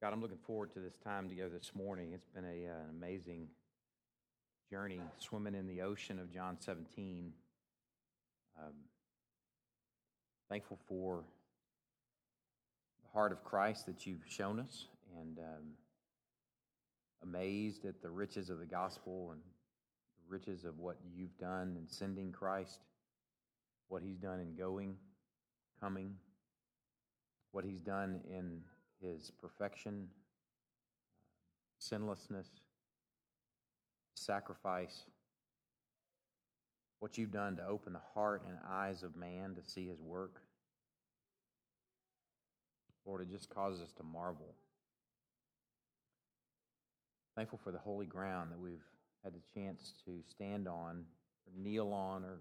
God, I'm looking forward to this time together this morning. It's been a, uh, an amazing journey swimming in the ocean of John 17. Um, thankful for the heart of Christ that you've shown us, and um, amazed at the riches of the gospel and the riches of what you've done in sending Christ, what he's done in going, coming, what he's done in his perfection, um, sinlessness, sacrifice, what you've done to open the heart and eyes of man to see his work. Lord, it just causes us to marvel. Thankful for the holy ground that we've had the chance to stand on, or kneel on, or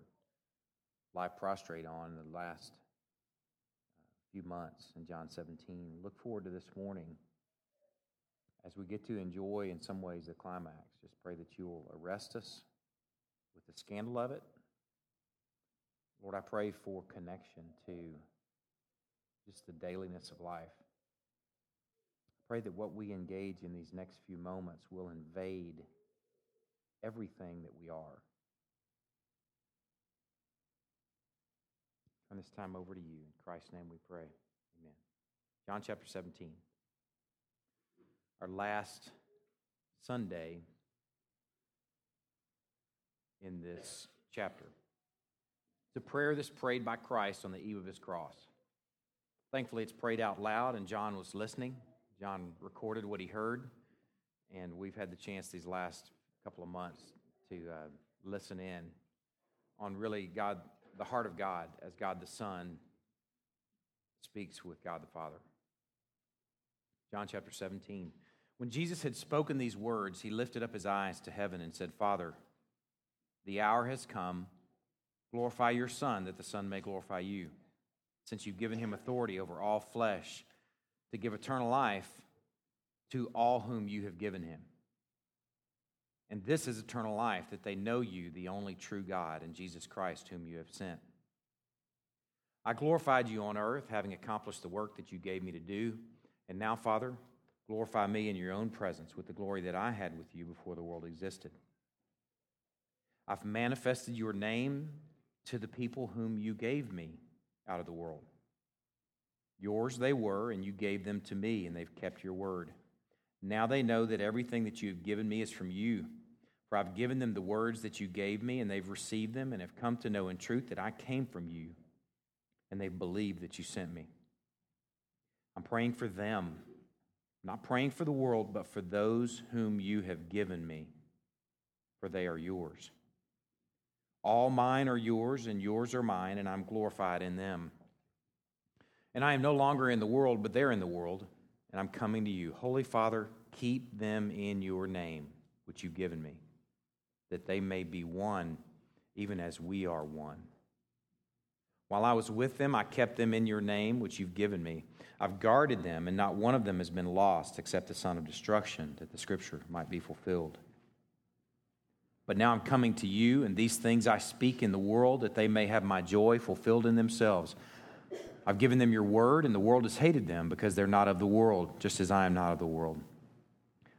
lie prostrate on the last few months in John 17. Look forward to this morning as we get to enjoy, in some ways, the climax. Just pray that you will arrest us with the scandal of it. Lord, I pray for connection to just the dailiness of life. I pray that what we engage in these next few moments will invade everything that we are. Turn this time over to you. In Christ's name we pray. Amen. John chapter 17. Our last Sunday in this chapter. It's a prayer that's prayed by Christ on the eve of his cross. Thankfully, it's prayed out loud, and John was listening. John recorded what he heard, and we've had the chance these last couple of months to uh, listen in on really God the heart of God as God the Son speaks with God the Father. John chapter 17. When Jesus had spoken these words, he lifted up his eyes to heaven and said, Father, the hour has come. Glorify your Son, that the Son may glorify you, since you've given him authority over all flesh to give eternal life to all whom you have given him. And this is eternal life, that they know you, the only true God, and Jesus Christ, whom you have sent. I glorified you on earth, having accomplished the work that you gave me to do. And now, Father, glorify me in your own presence with the glory that I had with you before the world existed. I've manifested your name to the people whom you gave me out of the world. Yours they were, and you gave them to me, and they've kept your word. Now they know that everything that you have given me is from you. For I've given them the words that you gave me, and they've received them, and have come to know in truth that I came from you, and they've believed that you sent me. I'm praying for them, I'm not praying for the world, but for those whom you have given me, for they are yours. All mine are yours, and yours are mine, and I'm glorified in them. And I am no longer in the world, but they're in the world and I'm coming to you. Holy Father, keep them in your name, which you've given me, that they may be one, even as we are one. While I was with them, I kept them in your name, which you've given me. I've guarded them, and not one of them has been lost except the son of destruction, that the scripture might be fulfilled. But now I'm coming to you, and these things I speak in the world, that they may have my joy fulfilled in themselves. I've given them your word, and the world has hated them because they're not of the world, just as I am not of the world.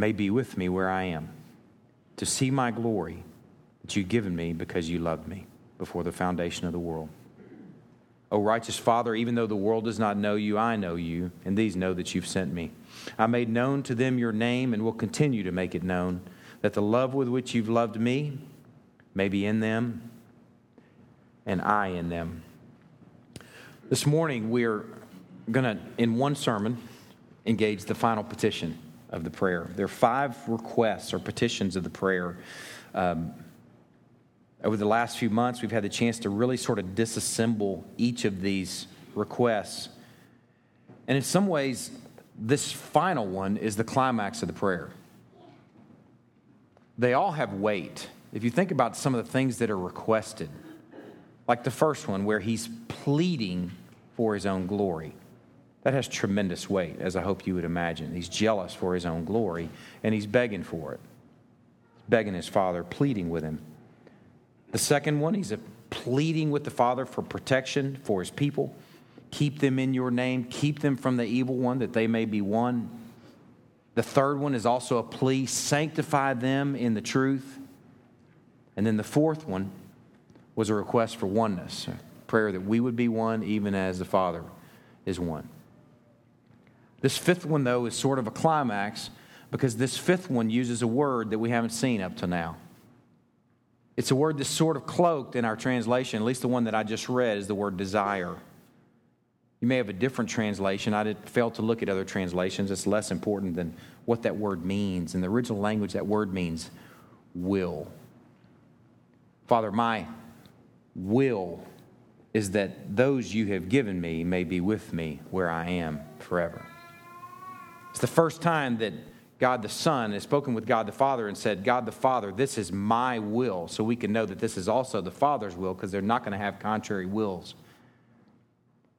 may be with me where I am, to see my glory that you've given me because you loved me before the foundation of the world. O righteous Father, even though the world does not know you, I know you, and these know that you've sent me. I made known to them your name and will continue to make it known, that the love with which you've loved me may be in them and I in them. This morning, we're going to, in one sermon, engage the final petition of the prayer. There are five requests or petitions of the prayer. Um, over the last few months, we've had the chance to really sort of disassemble each of these requests. And in some ways, this final one is the climax of the prayer. They all have weight. If you think about some of the things that are requested, like the first one where he's pleading for his own glory. That has tremendous weight, as I hope you would imagine. He's jealous for his own glory, and he's begging for it. He's begging his father, pleading with him. The second one, he's pleading with the Father for protection for his people. Keep them in your name, keep them from the evil one, that they may be one. The third one is also a plea sanctify them in the truth. And then the fourth one was a request for oneness, a prayer that we would be one even as the Father is one. This fifth one, though, is sort of a climax because this fifth one uses a word that we haven't seen up to now. It's a word that's sort of cloaked in our translation, at least the one that I just read is the word desire. You may have a different translation. I did, failed to look at other translations. It's less important than what that word means. In the original language, that word means will. Father, my will is that those you have given me may be with me where I am forever. It's the first time that God the Son has spoken with God the Father and said, God the Father, this is my will. So we can know that this is also the Father's will because they're not going to have contrary wills.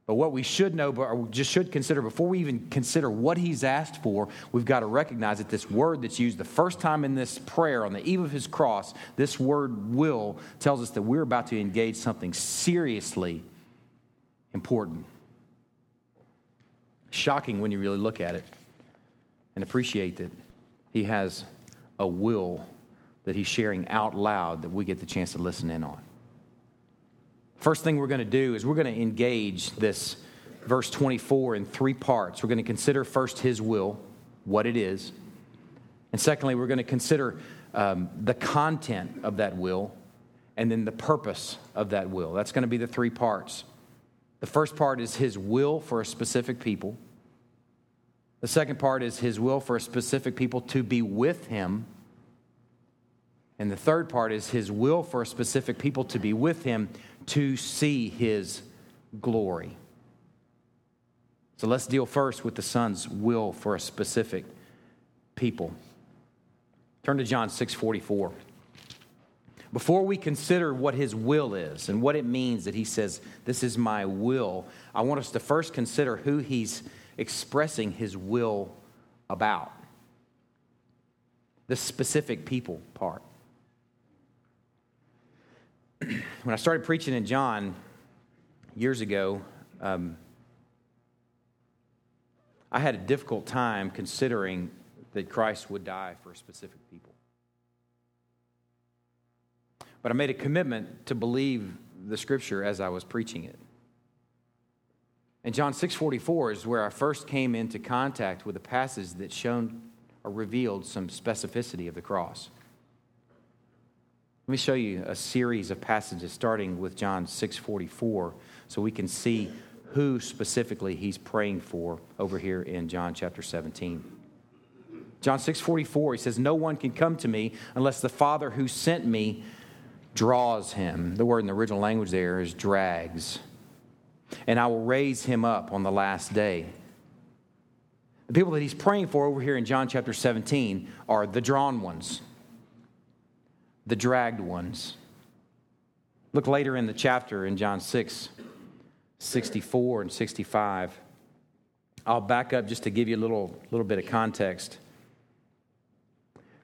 But what we should know, or just should consider before we even consider what he's asked for, we've got to recognize that this word that's used the first time in this prayer on the eve of his cross, this word will, tells us that we're about to engage something seriously important. Shocking when you really look at it and appreciate that he has a will that he's sharing out loud that we get the chance to listen in on. First thing we're going to do is we're going to engage this verse 24 in three parts. We're going to consider first his will, what it is. And secondly, we're going to consider um, the content of that will and then the purpose of that will. That's going to be the three parts. The first part is his will for a specific people. The second part is his will for a specific people to be with him. And the third part is his will for a specific people to be with him to see his glory. So let's deal first with the Son's will for a specific people. Turn to John 6:44. Before we consider what his will is and what it means that he says, This is my will, I want us to first consider who he's expressing his will about. The specific people part. when I started preaching in John years ago, um, I had a difficult time considering that Christ would die for specific people. But I made a commitment to believe the scripture as I was preaching it. And John 6:44 is where I first came into contact with a passage that shown or revealed some specificity of the cross. Let me show you a series of passages starting with John 6:44 so we can see who specifically he's praying for over here in John chapter 17. John 6:44 he says no one can come to me unless the Father who sent me draws him. The word in the original language there is drags and I will raise him up on the last day. The people that he's praying for over here in John chapter 17 are the drawn ones, the dragged ones. Look later in the chapter in John 6, 64 and 65. I'll back up just to give you a little, little bit of context.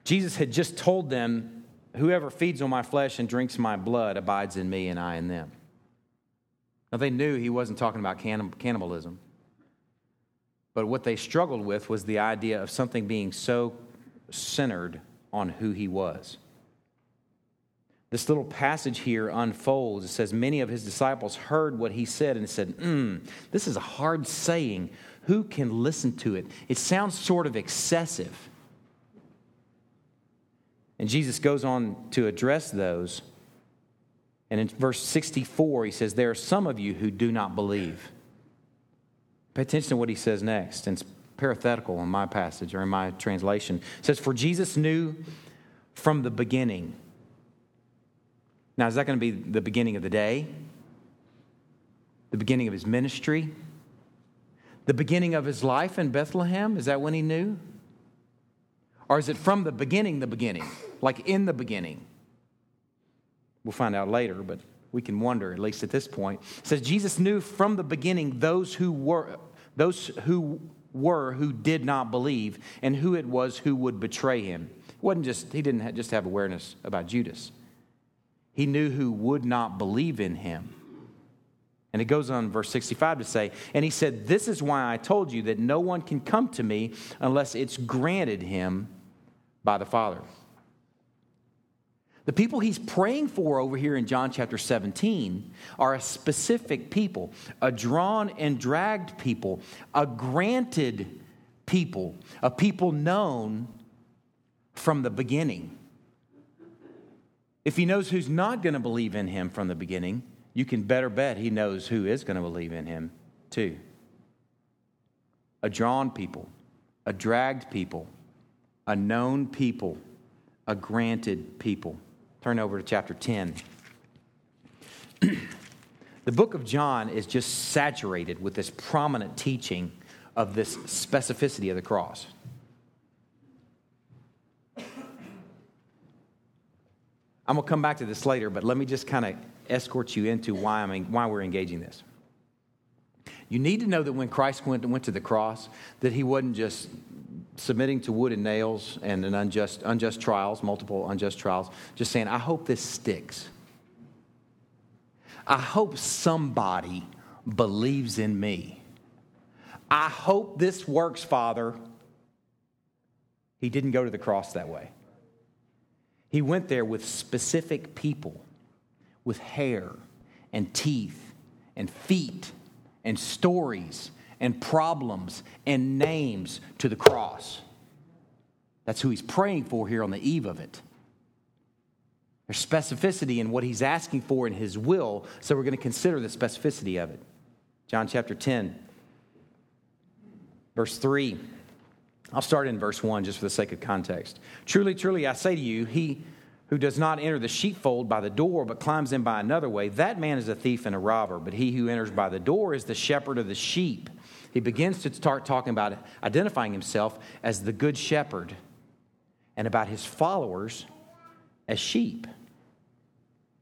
Jesus had just told them, Whoever feeds on my flesh and drinks my blood abides in me, and I in them. Now, they knew he wasn't talking about cannibalism. But what they struggled with was the idea of something being so centered on who he was. this little passage here unfolds. It says, Many of his disciples heard what he said and said, mm, This is a hard saying. Who can listen to it? It sounds sort of excessive. And Jesus goes on to address those. And in verse 64, he says, There are some of you who do not believe. Pay attention to what he says next. And it's parenthetical in my passage or in my translation. It says, For Jesus knew from the beginning. Now, is that going to be the beginning of the day? The beginning of his ministry? The beginning of his life in Bethlehem? Is that when he knew? Or is it from the beginning, the beginning? Like in the beginning? We'll find out later, but we can wonder, at least at this point. It says Jesus knew from the beginning those who were those who were who did not believe and who it was who would betray him. It wasn't just he didn't just have awareness about Judas. He knew who would not believe in him. And it goes on verse 65 to say, and he said, This is why I told you that no one can come to me unless it's granted him by the Father. The people he's praying for over here in John chapter 17 are a specific people, a drawn and dragged people, a granted people, a people known from the beginning. If he knows who's not going to believe in him from the beginning, you can better bet he knows who is going to believe in him too. A drawn people, a dragged people, a known people, a granted people. Turn over to chapter 10. the book of John is just saturated with this prominent teaching of this specificity of the cross. I'm going to come back to this later, but let me just kind of escort you into why, I'm, why we're engaging this. You need to know that when Christ went, went to the cross, that he wasn't just submitting to wood and nails and an unjust, unjust trials, multiple unjust trials, just saying, I hope this sticks. I hope somebody believes in me. I hope this works, Father. He didn't go to the cross that way. He went there with specific people, with hair and teeth and feet and stories and problems and names to the cross. That's who he's praying for here on the eve of it. There's specificity in what he's asking for in his will, so we're going to consider the specificity of it. John chapter 10, verse 3. I'll start in verse 1 just for the sake of context. Truly, truly, I say to you, he who does not enter the sheepfold by the door, but climbs in by another way, that man is a thief and a robber. But he who enters by the door is the shepherd of the sheep. He begins to start talking about identifying himself as the good shepherd and about his followers as sheep.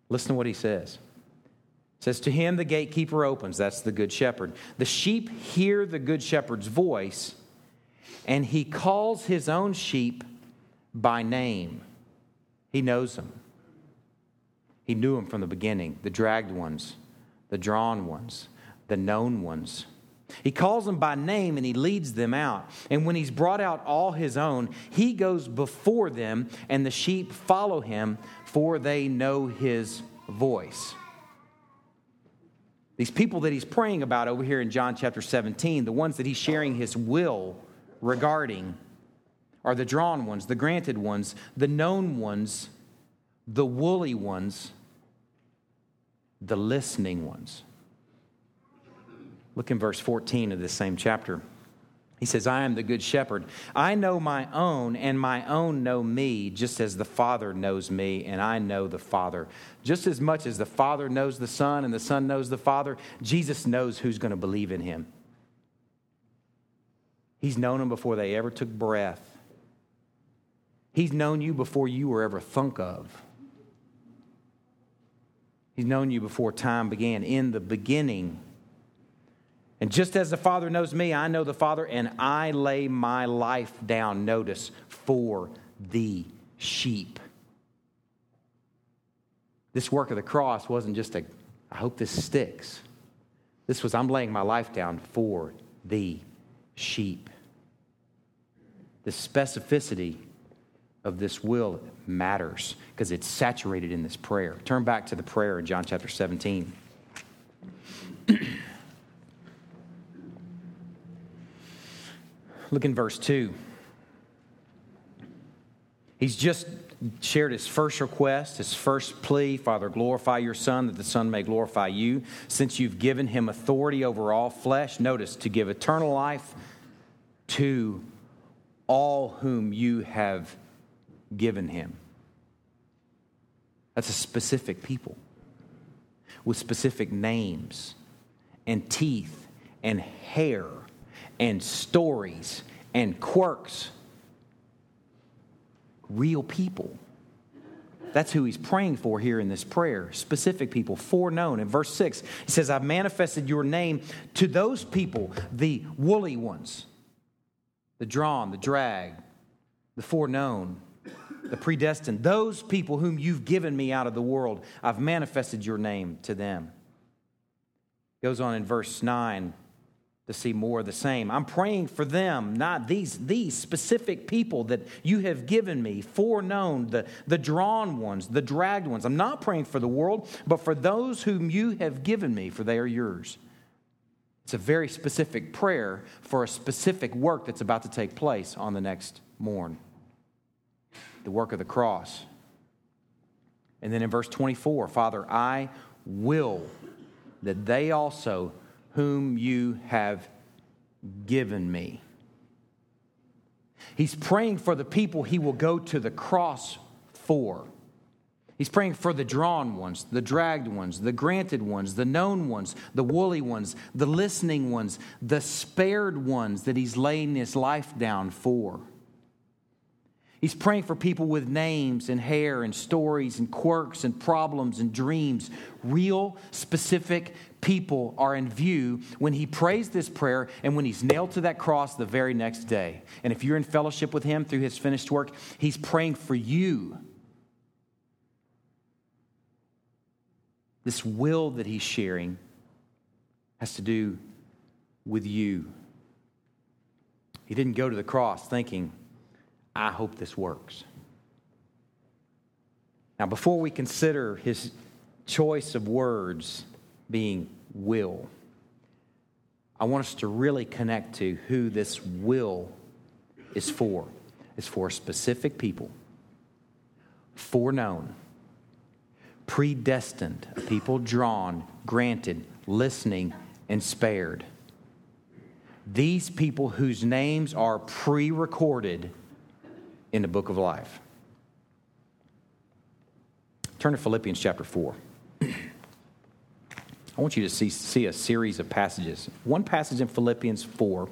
Listen to what he says. It says, To him the gatekeeper opens. That's the good shepherd. The sheep hear the good shepherd's voice, and he calls his own sheep by name. He knows them. He knew them from the beginning the dragged ones, the drawn ones, the known ones. He calls them by name and he leads them out. And when he's brought out all his own, he goes before them, and the sheep follow him, for they know his voice. These people that he's praying about over here in John chapter 17, the ones that he's sharing his will regarding, are the drawn ones, the granted ones, the known ones, the woolly ones, the listening ones. Look in verse 14 of this same chapter. He says, I am the good shepherd. I know my own, and my own know me, just as the Father knows me, and I know the Father. Just as much as the Father knows the Son, and the Son knows the Father, Jesus knows who's going to believe in him. He's known them before they ever took breath. He's known you before you were ever thunk of. He's known you before time began. In the beginning, and just as the Father knows me, I know the Father, and I lay my life down, notice, for the sheep. This work of the cross wasn't just a, I hope this sticks. This was, I'm laying my life down for the sheep. The specificity of this will matters because it's saturated in this prayer. Turn back to the prayer in John chapter 17. Look in verse 2. He's just shared his first request, his first plea Father, glorify your Son, that the Son may glorify you, since you've given him authority over all flesh. Notice, to give eternal life to all whom you have given him. That's a specific people with specific names and teeth and hair and stories and quirks. Real people. That's who he's praying for here in this prayer. Specific people, foreknown. In verse 6, he says, I've manifested your name to those people, the woolly ones, the drawn, the drag, the foreknown, the predestined, those people whom you've given me out of the world. I've manifested your name to them. Goes on in verse 9 to see more of the same. I'm praying for them, not these, these specific people that you have given me, foreknown, the, the drawn ones, the dragged ones. I'm not praying for the world, but for those whom you have given me, for they are yours. It's a very specific prayer for a specific work that's about to take place on the next morn the work of the cross. And then in verse 24, Father, I will that they also whom you have given me. He's praying for the people he will go to the cross for. He's praying for the drawn ones, the dragged ones, the granted ones, the known ones, the woolly ones, the listening ones, the spared ones that he's laying his life down for. He's praying for people with names and hair and stories and quirks and problems and dreams. Real, specific people are in view when he prays this prayer and when he's nailed to that cross the very next day. And if you're in fellowship with him through his finished work, he's praying for you. This will that he's sharing has to do with you. He didn't go to the cross thinking, I hope this works. Now, before we consider his choice of words being will, I want us to really connect to who this will is for. It's for specific people, foreknown, predestined, people drawn, granted, listening, and spared. These people whose names are pre recorded in the book of life. Turn to Philippians chapter 4. I want you to see, see a series of passages. One passage in Philippians 4,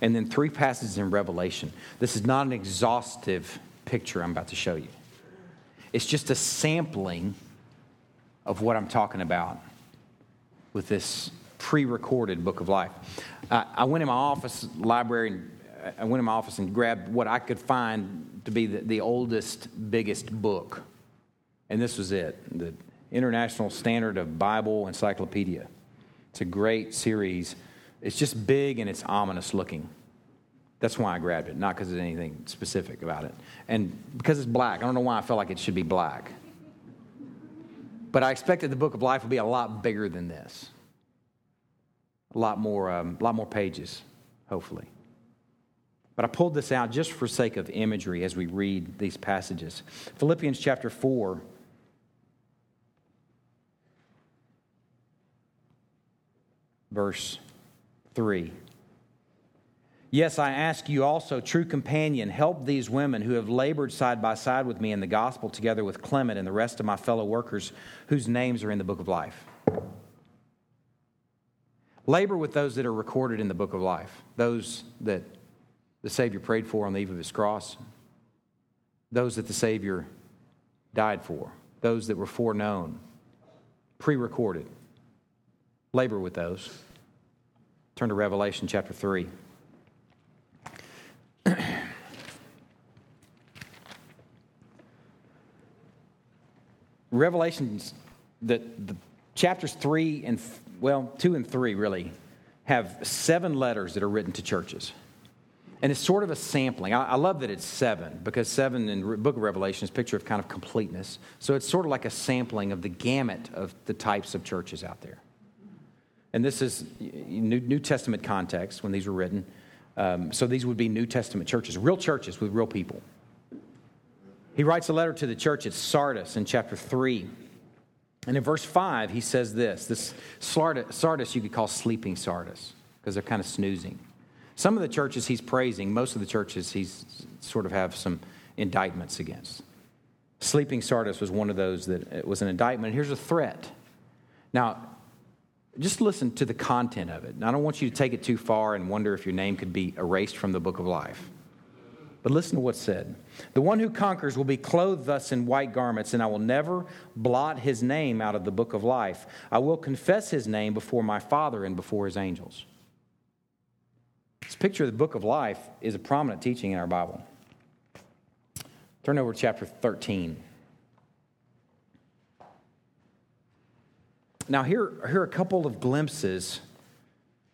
and then three passages in Revelation. This is not an exhaustive picture I'm about to show you, it's just a sampling of what I'm talking about with this pre recorded book of life. Uh, I went in my office library and I went in my office and grabbed what I could find to be the, the oldest, biggest book. And this was it the International Standard of Bible Encyclopedia. It's a great series. It's just big and it's ominous looking. That's why I grabbed it, not because there's anything specific about it. And because it's black, I don't know why I felt like it should be black. But I expected the book of life would be a lot bigger than this, a lot more, um, a lot more pages, hopefully. But I pulled this out just for sake of imagery as we read these passages. Philippians chapter 4. Verse 3. Yes, I ask you also, true companion, help these women who have labored side by side with me in the gospel, together with Clement and the rest of my fellow workers whose names are in the book of life. Labor with those that are recorded in the book of life, those that the Savior prayed for on the eve of his cross, those that the Savior died for, those that were foreknown, pre recorded. Labor with those. Turn to Revelation chapter 3. Revelations, the, the chapters 3 and, well, 2 and 3 really, have seven letters that are written to churches. And it's sort of a sampling. I, I love that it's seven because seven in book of Revelation is picture of kind of completeness. So it's sort of like a sampling of the gamut of the types of churches out there. And this is New, New Testament context when these were written. Um, so these would be New Testament churches, real churches with real people. He writes a letter to the church at Sardis in chapter 3. And in verse 5, he says this this Sardis, you could call sleeping Sardis because they're kind of snoozing. Some of the churches he's praising, most of the churches he's sort of have some indictments against. Sleeping Sardis was one of those that was an indictment. Here's a threat. Now, just listen to the content of it. I don't want you to take it too far and wonder if your name could be erased from the book of life. But listen to what's said. The one who conquers will be clothed thus in white garments, and I will never blot his name out of the book of life. I will confess his name before my Father and before his angels. This picture of the book of life is a prominent teaching in our Bible. Turn over to chapter 13. Now, here, here are a couple of glimpses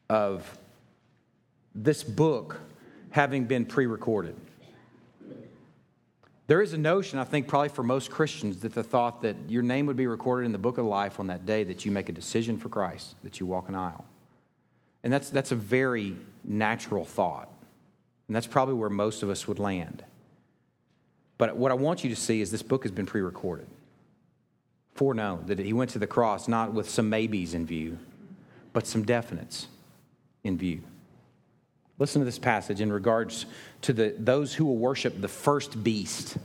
of this book having been pre recorded. There is a notion, I think, probably for most Christians, that the thought that your name would be recorded in the book of life on that day that you make a decision for Christ, that you walk an aisle. And that's, that's a very natural thought. And that's probably where most of us would land. But what I want you to see is this book has been pre recorded. Foreknown that he went to the cross not with some maybes in view, but some definites in view. Listen to this passage in regards to the, those who will worship the first beast.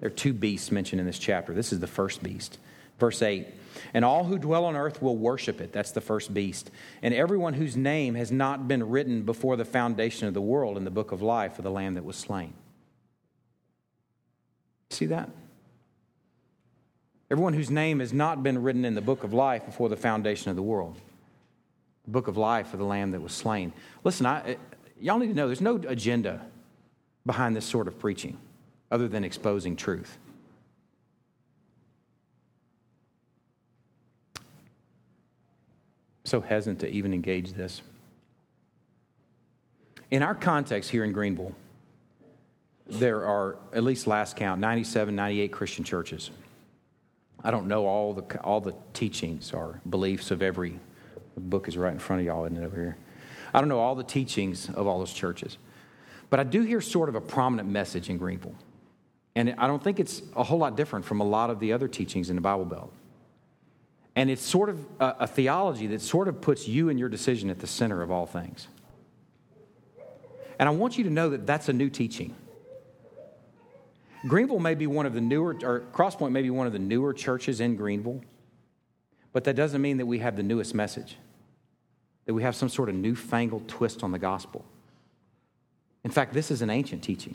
There are two beasts mentioned in this chapter. This is the first beast. Verse 8 And all who dwell on earth will worship it. That's the first beast. And everyone whose name has not been written before the foundation of the world in the book of life of the Lamb that was slain. See that? Everyone whose name has not been written in the book of life before the foundation of the world. The book of life of the Lamb that was slain. Listen, I, eh, y'all need to know there's no agenda behind this sort of preaching other than exposing truth. So hesitant to even engage this. In our context here in Greenville, there are, at least last count, 97, 98 Christian churches. I don't know all the, all the teachings or beliefs of every book is right in front of y'all, isn't it, over here? I don't know all the teachings of all those churches. But I do hear sort of a prominent message in Greenville. And I don't think it's a whole lot different from a lot of the other teachings in the Bible Belt. And it's sort of a, a theology that sort of puts you and your decision at the center of all things. And I want you to know that that's a new teaching. Greenville may be one of the newer, or Crosspoint may be one of the newer churches in Greenville, but that doesn't mean that we have the newest message, that we have some sort of newfangled twist on the gospel. In fact, this is an ancient teaching.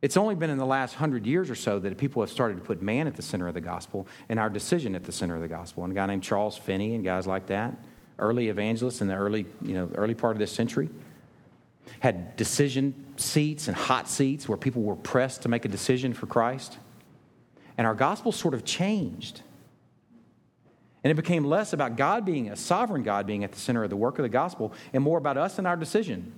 It's only been in the last hundred years or so that people have started to put man at the center of the gospel and our decision at the center of the gospel. And a guy named Charles Finney and guys like that, early evangelists in the early, you know, early part of this century, had decision seats and hot seats where people were pressed to make a decision for Christ. And our gospel sort of changed. And it became less about God being a sovereign God being at the center of the work of the gospel and more about us and our decision.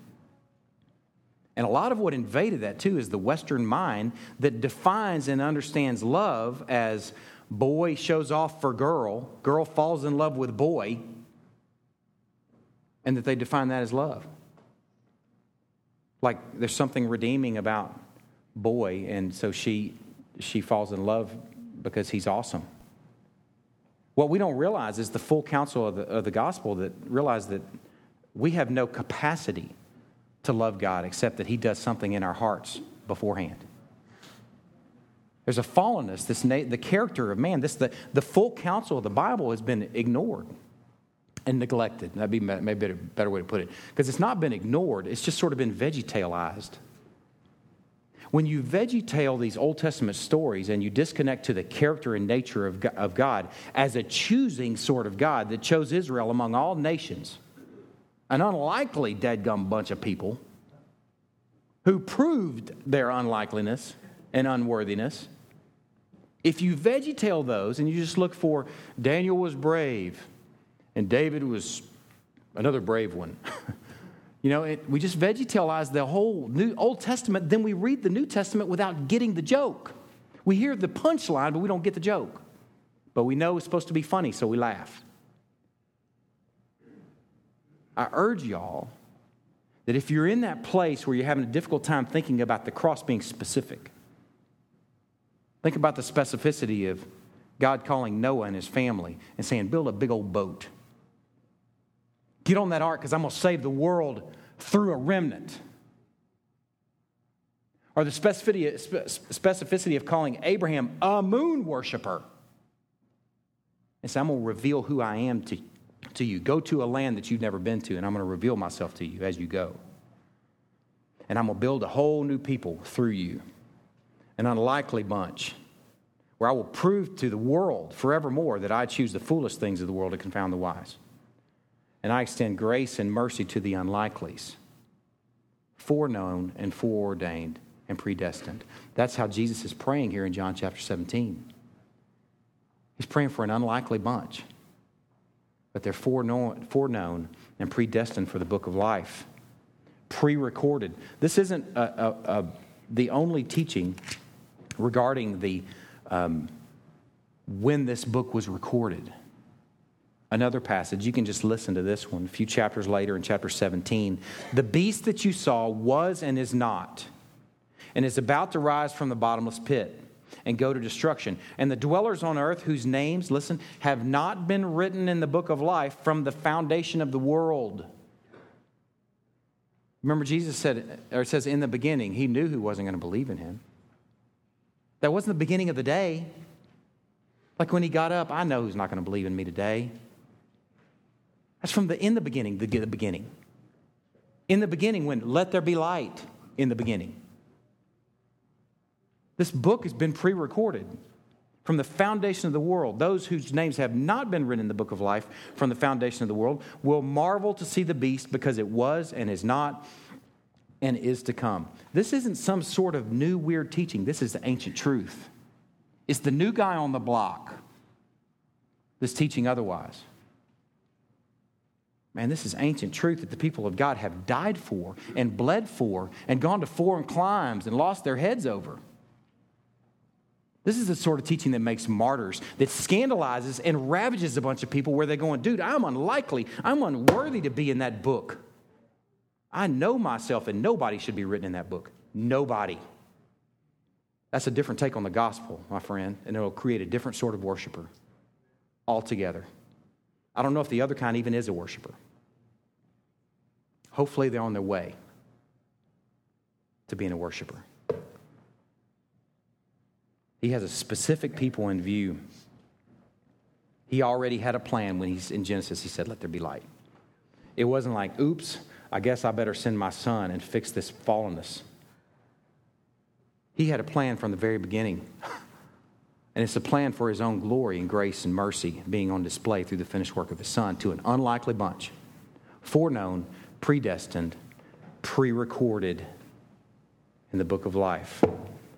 And a lot of what invaded that too is the Western mind that defines and understands love as boy shows off for girl, girl falls in love with boy, and that they define that as love. Like there's something redeeming about boy, and so she she falls in love because he's awesome. What we don't realize is the full counsel of the, of the gospel that realize that we have no capacity to love God except that He does something in our hearts beforehand. There's a fallenness, this the character of man, this the, the full counsel of the Bible has been ignored and neglected. That'd be maybe a better way to put it. Because it's not been ignored, it's just sort of been vegetalized. When you vegetail these Old Testament stories and you disconnect to the character and nature of of God as a choosing sort of God that chose Israel among all nations, an unlikely dead-gum bunch of people who proved their unlikeliness and unworthiness. If you vegetail those and you just look for Daniel was brave and David was another brave one, You know, it, we just vegetalize the whole New Old Testament, then we read the New Testament without getting the joke. We hear the punchline, but we don't get the joke. But we know it's supposed to be funny, so we laugh. I urge y'all that if you're in that place where you're having a difficult time thinking about the cross being specific, think about the specificity of God calling Noah and his family and saying, Build a big old boat. Get on that ark because I'm going to save the world through a remnant. Or the specificity, of calling Abraham a moon worshiper. And say, I'm going to reveal who I am to, to you. Go to a land that you've never been to, and I'm going to reveal myself to you as you go. And I'm going to build a whole new people through you, an unlikely bunch, where I will prove to the world forevermore that I choose the foolish things of the world to confound the wise. And I extend grace and mercy to the unlikelies, foreknown and foreordained and predestined. That's how Jesus is praying here in John chapter 17. He's praying for an unlikely bunch, but they're foreknown, foreknown and predestined for the book of life, pre recorded. This isn't a, a, a, the only teaching regarding the um, when this book was recorded another passage. You can just listen to this one a few chapters later in chapter 17. The beast that you saw was and is not, and is about to rise from the bottomless pit and go to destruction. And the dwellers on earth, whose names, listen, have not been written in the book of life from the foundation of the world. Remember, Jesus said, or it says in the beginning, he knew who wasn't going to believe in him. That wasn't the beginning of the day. Like when he got up, I know who's not going to believe in me today. That's from the in the beginning, the, the beginning. In the beginning, when let there be light in the beginning. This book has been pre recorded from the foundation of the world. Those whose names have not been written in the book of life from the foundation of the world will marvel to see the beast because it was and is not and is to come. This isn't some sort of new weird teaching, this is the ancient truth. It's the new guy on the block that's teaching otherwise. Man, this is ancient truth that the people of God have died for and bled for and gone to foreign climes and lost their heads over. This is the sort of teaching that makes martyrs, that scandalizes and ravages a bunch of people where they're going, dude, I'm unlikely, I'm unworthy to be in that book. I know myself, and nobody should be written in that book. Nobody. That's a different take on the gospel, my friend, and it'll create a different sort of worshiper altogether. I don't know if the other kind even is a worshiper. Hopefully, they're on their way to being a worshiper. He has a specific people in view. He already had a plan when he's in Genesis. He said, Let there be light. It wasn't like, oops, I guess I better send my son and fix this fallenness. He had a plan from the very beginning. And it's a plan for his own glory and grace and mercy being on display through the finished work of his son to an unlikely bunch, foreknown, predestined, pre recorded in the book of life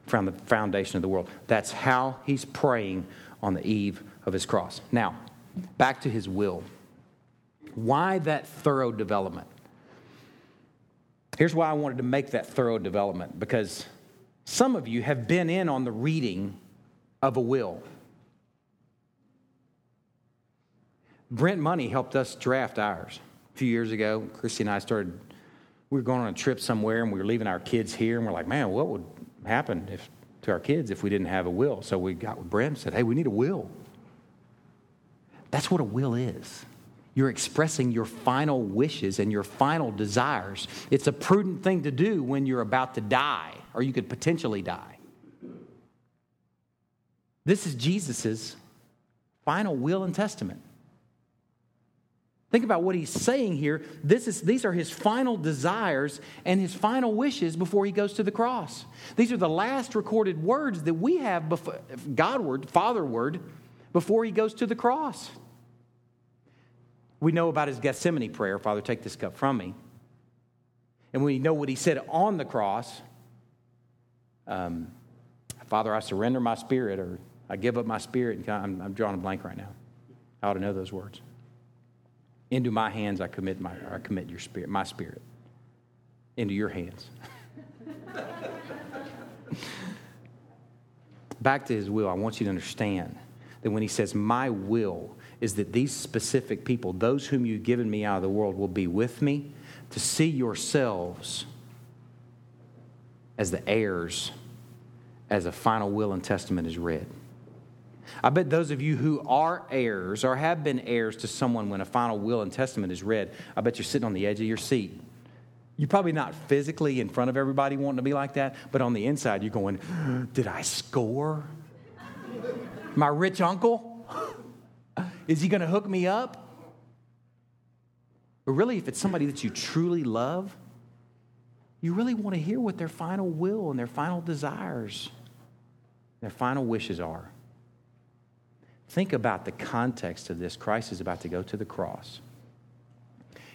from the foundation of the world. That's how he's praying on the eve of his cross. Now, back to his will. Why that thorough development? Here's why I wanted to make that thorough development because some of you have been in on the reading of a will. Brent Money helped us draft ours a few years ago. Christy and I started, we were going on a trip somewhere and we were leaving our kids here, and we're like, man, what would happen if, to our kids if we didn't have a will? So we got with Brent and said, hey, we need a will. That's what a will is. You're expressing your final wishes and your final desires. It's a prudent thing to do when you're about to die, or you could potentially die. This is Jesus' final will and testament. Think about what he's saying here. This is, these are his final desires and his final wishes before he goes to the cross. These are the last recorded words that we have before, Godward, Fatherward, before he goes to the cross. We know about his Gethsemane prayer Father, take this cup from me. And we know what he said on the cross um, Father, I surrender my spirit, or I give up my spirit. And I'm, I'm drawing a blank right now. I ought to know those words. Into my hands I commit my I commit your spirit, my spirit. into your hands. Back to his will, I want you to understand that when he says, My will is that these specific people, those whom you've given me out of the world, will be with me to see yourselves as the heirs as a final will and testament is read. I bet those of you who are heirs or have been heirs to someone when a final will and testament is read, I bet you're sitting on the edge of your seat. You're probably not physically in front of everybody wanting to be like that, but on the inside, you're going, Did I score? My rich uncle? Is he going to hook me up? But really, if it's somebody that you truly love, you really want to hear what their final will and their final desires, their final wishes are. Think about the context of this. Christ is about to go to the cross.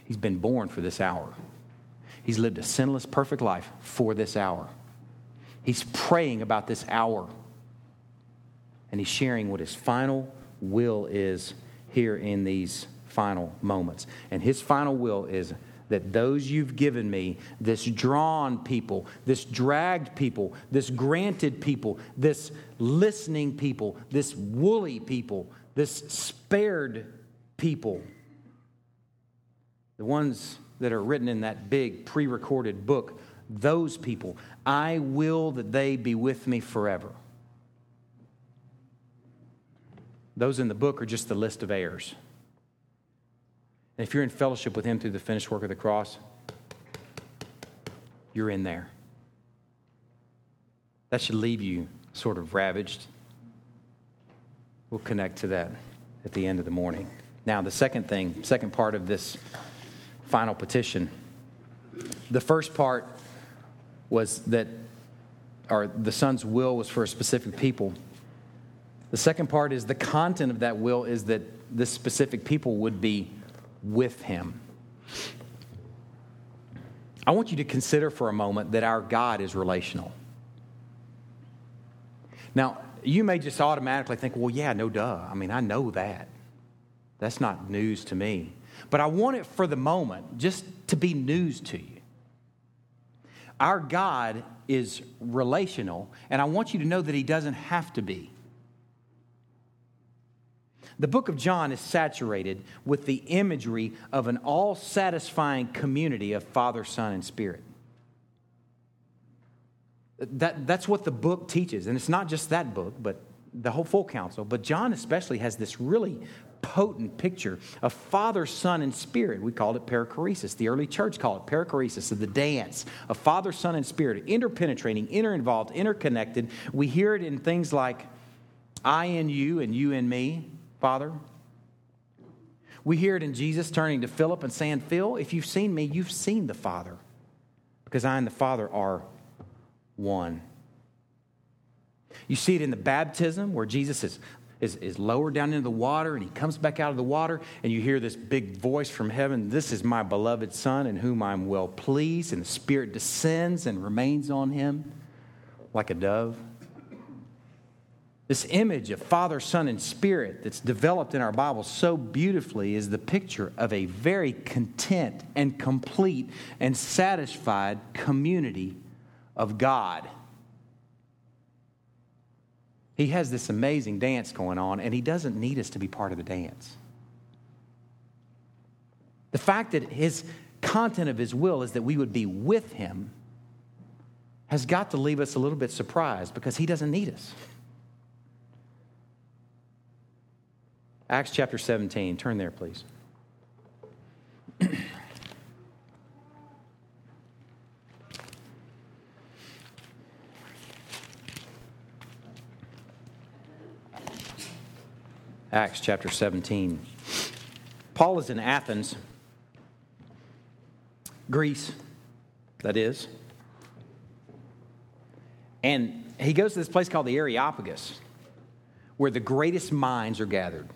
He's been born for this hour. He's lived a sinless, perfect life for this hour. He's praying about this hour. And he's sharing what his final will is here in these final moments. And his final will is that those you've given me, this drawn people, this dragged people, this granted people, this listening people, this woolly people, this spared people, the ones that are written in that big pre recorded book, those people, I will that they be with me forever. Those in the book are just the list of heirs. And if you're in fellowship with Him through the finished work of the cross, you're in there. That should leave you sort of ravaged. We'll connect to that at the end of the morning. Now, the second thing, second part of this final petition. The first part was that, or the Son's will was for a specific people. The second part is the content of that will is that this specific people would be with him. I want you to consider for a moment that our God is relational. Now, you may just automatically think, well, yeah, no duh. I mean, I know that. That's not news to me. But I want it for the moment just to be news to you. Our God is relational, and I want you to know that He doesn't have to be. The book of John is saturated with the imagery of an all satisfying community of Father, Son, and Spirit. That, that's what the book teaches. And it's not just that book, but the whole full counsel. But John especially has this really potent picture of Father, Son, and Spirit. We called it perichoresis. The early church called it perichoresis, of the dance of Father, Son, and Spirit, interpenetrating, inter-involved, interconnected. We hear it in things like I in you and you in me, Father. We hear it in Jesus turning to Philip and saying, Phil, if you've seen me, you've seen the Father, because I and the Father are one. You see it in the baptism where Jesus is, is, is lowered down into the water and he comes back out of the water, and you hear this big voice from heaven This is my beloved Son in whom I'm well pleased, and the Spirit descends and remains on him like a dove. This image of Father, Son, and Spirit that's developed in our Bible so beautifully is the picture of a very content and complete and satisfied community of God. He has this amazing dance going on, and He doesn't need us to be part of the dance. The fact that His content of His will is that we would be with Him has got to leave us a little bit surprised because He doesn't need us. Acts chapter 17. Turn there, please. Acts chapter 17. Paul is in Athens, Greece, that is. And he goes to this place called the Areopagus, where the greatest minds are gathered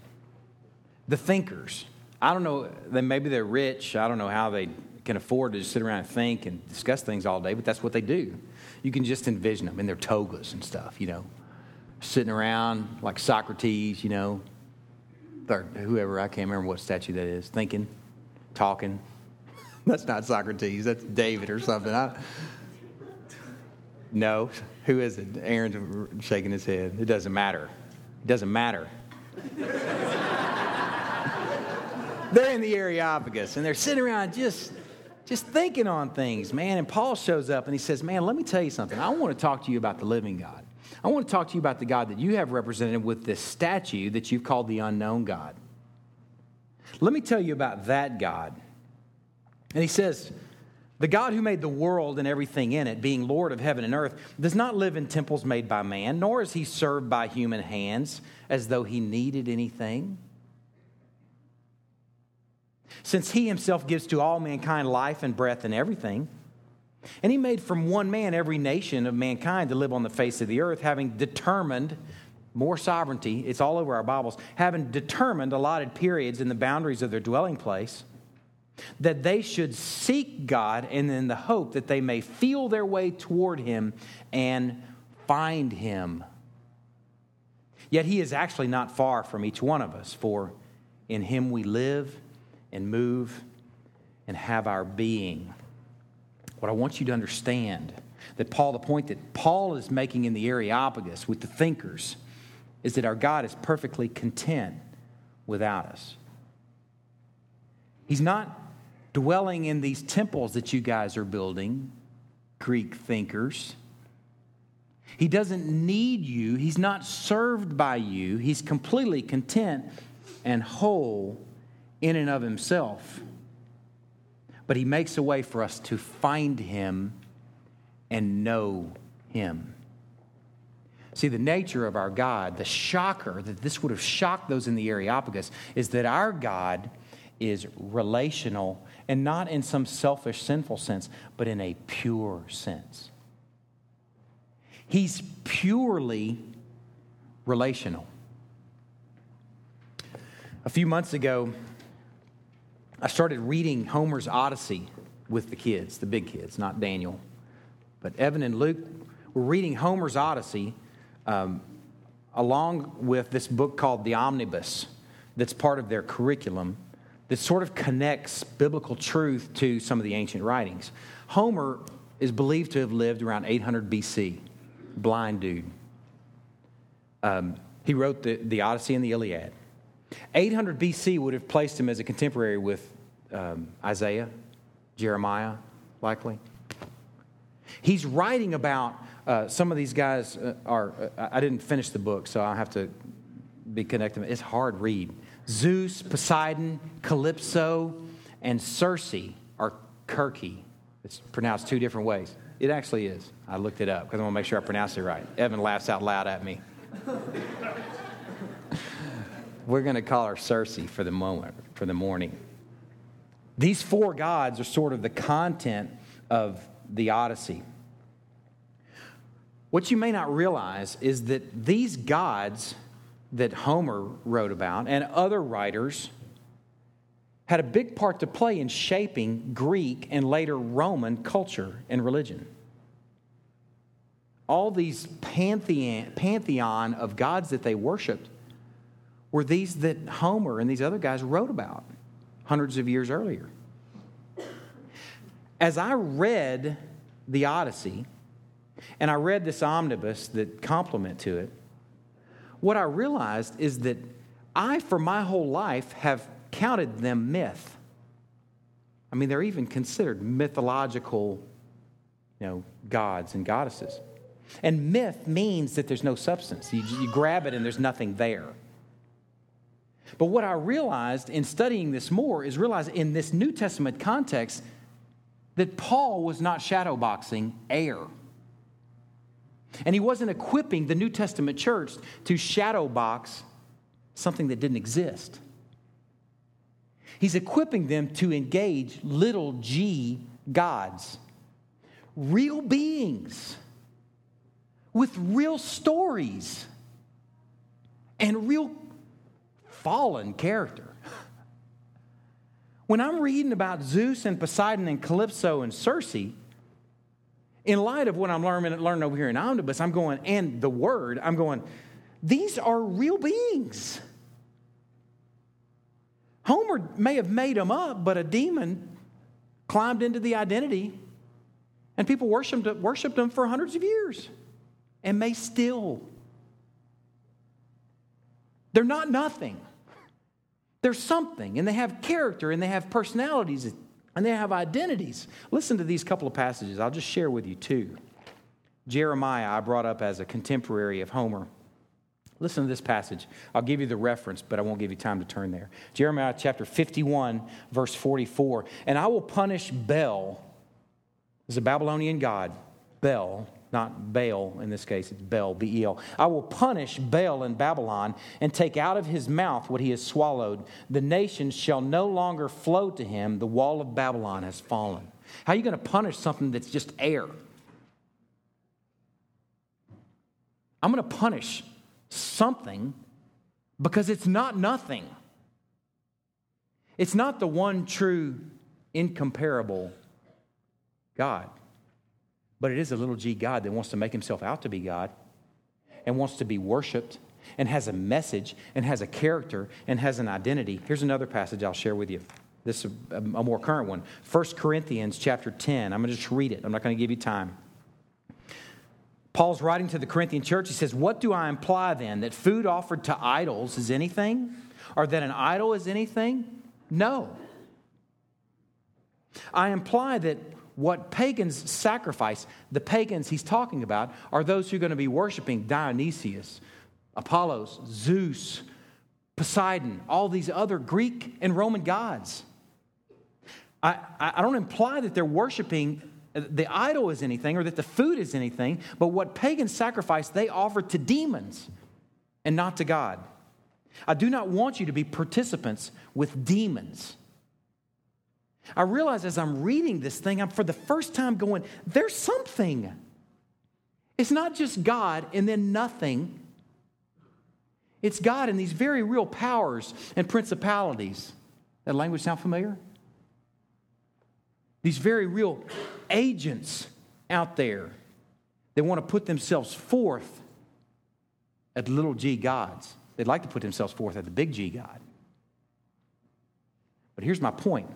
the thinkers. I don't know, maybe they're rich. I don't know how they can afford to just sit around and think and discuss things all day, but that's what they do. You can just envision them in their togas and stuff, you know, sitting around like Socrates, you know, or whoever, I can't remember what statue that is, thinking, talking. That's not Socrates. That's David or something. I, no. Who is it? Aaron's shaking his head. It doesn't matter. It doesn't matter. They're in the Areopagus and they're sitting around just just thinking on things, man. And Paul shows up and he says, Man, let me tell you something. I want to talk to you about the living God. I want to talk to you about the God that you have represented with this statue that you've called the unknown God. Let me tell you about that God. And he says, The God who made the world and everything in it, being Lord of heaven and earth, does not live in temples made by man, nor is he served by human hands as though he needed anything. Since he himself gives to all mankind life and breath and everything, and he made from one man every nation of mankind to live on the face of the earth, having determined more sovereignty, it's all over our Bibles, having determined allotted periods in the boundaries of their dwelling place, that they should seek God and in the hope that they may feel their way toward him and find him. Yet he is actually not far from each one of us, for in him we live and move and have our being. What I want you to understand that Paul, the point that Paul is making in the Areopagus with the thinkers, is that our God is perfectly content without us. He's not dwelling in these temples that you guys are building, Greek thinkers. He doesn't need you. He's not served by you. He's completely content and whole in and of himself. But he makes a way for us to find him and know him. See, the nature of our God, the shocker that this would have shocked those in the Areopagus, is that our God is relational and not in some selfish, sinful sense, but in a pure sense. He's purely relational. A few months ago, I started reading Homer's Odyssey with the kids, the big kids, not Daniel. But Evan and Luke were reading Homer's Odyssey um, along with this book called The Omnibus, that's part of their curriculum, that sort of connects biblical truth to some of the ancient writings. Homer is believed to have lived around 800 BC, blind dude. Um, he wrote the, the Odyssey and the Iliad. 800 BC would have placed him as a contemporary with um, Isaiah, Jeremiah, likely. He's writing about uh, some of these guys uh, are, uh, I didn't finish the book, so I have to be connected. It's hard read. Zeus, Poseidon, Calypso, and Circe are Kirke. It's pronounced two different ways. It actually is. I looked it up because I want to make sure I pronounce it right. Evan laughs out loud at me. We're going to call her Circe for the moment, for the morning. These four gods are sort of the content of the Odyssey. What you may not realize is that these gods that Homer wrote about and other writers had a big part to play in shaping Greek and later Roman culture and religion. All these pantheon, pantheon of gods that they worshiped were these that Homer and these other guys wrote about hundreds of years earlier. As I read the Odyssey, and I read this omnibus that complement to it, what I realized is that I, for my whole life, have counted them myth. I mean, they're even considered mythological, you know, gods and goddesses. And myth means that there's no substance. You, you grab it and there's nothing there. But what I realized in studying this more is realize in this New Testament context that Paul was not shadowboxing air. And he wasn't equipping the New Testament church to shadowbox something that didn't exist. He's equipping them to engage little g gods, real beings with real stories and real fallen character. When I'm reading about Zeus and Poseidon and Calypso and Circe, in light of what I'm learning, learning over here in Omnibus, I'm going, and the Word, I'm going, these are real beings. Homer may have made them up, but a demon climbed into the identity, and people worshiped, worshiped them for hundreds of years and may still. They're not nothing. They're something, and they have character, and they have personalities, and they have identities. Listen to these couple of passages. I'll just share with you two. Jeremiah, I brought up as a contemporary of Homer. Listen to this passage. I'll give you the reference, but I won't give you time to turn there. Jeremiah chapter 51, verse 44. And I will punish Bel, as a Babylonian god, Bel, not Baal in this case, it's Bel, B E L. I will punish Baal in Babylon and take out of his mouth what he has swallowed. The nations shall no longer flow to him. The wall of Babylon has fallen. How are you going to punish something that's just air? I'm going to punish something because it's not nothing. It's not the one true, incomparable God, but it is a little g God that wants to make himself out to be God and wants to be worshiped and has a message and has a character and has an identity. Here's another passage I'll share with you. This is a more current one. 1 Corinthians chapter 10. I'm going to just read it. I'm not going to give you time. Paul's writing to the Corinthian church. He says, What do I imply then? That food offered to idols is anything? Or that an idol is anything? No. I imply that what pagans sacrifice, the pagans he's talking about, are those who are going to be worshiping Dionysius, Apollos, Zeus, Poseidon, all these other Greek and Roman gods. I, I don't imply that they're worshiping uh, the idol is anything or that the food is anything, but what pagans sacrifice, they offer to demons and not to God. I do not want you to be participants with demons. I realize as I'm reading this thing, I'm for the first time going, there's something. It's not just God and then nothing. It's God and these very real powers and principalities. That language sound familiar? These very real agents out there that want to put themselves forth at little g gods. They'd like to put themselves forth at the big G God. But here's my point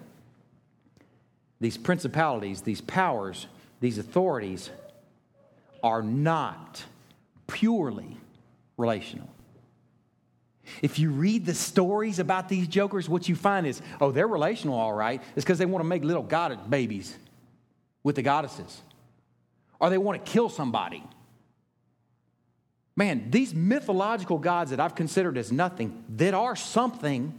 these principalities, these powers, these authorities are not purely relational. If you read the stories about these jokers, what you find is, oh, they're relational, all right. It's because they want to make little god babies with the goddesses, or they want to kill somebody. Man, these mythological gods that I've considered as nothing, that are something,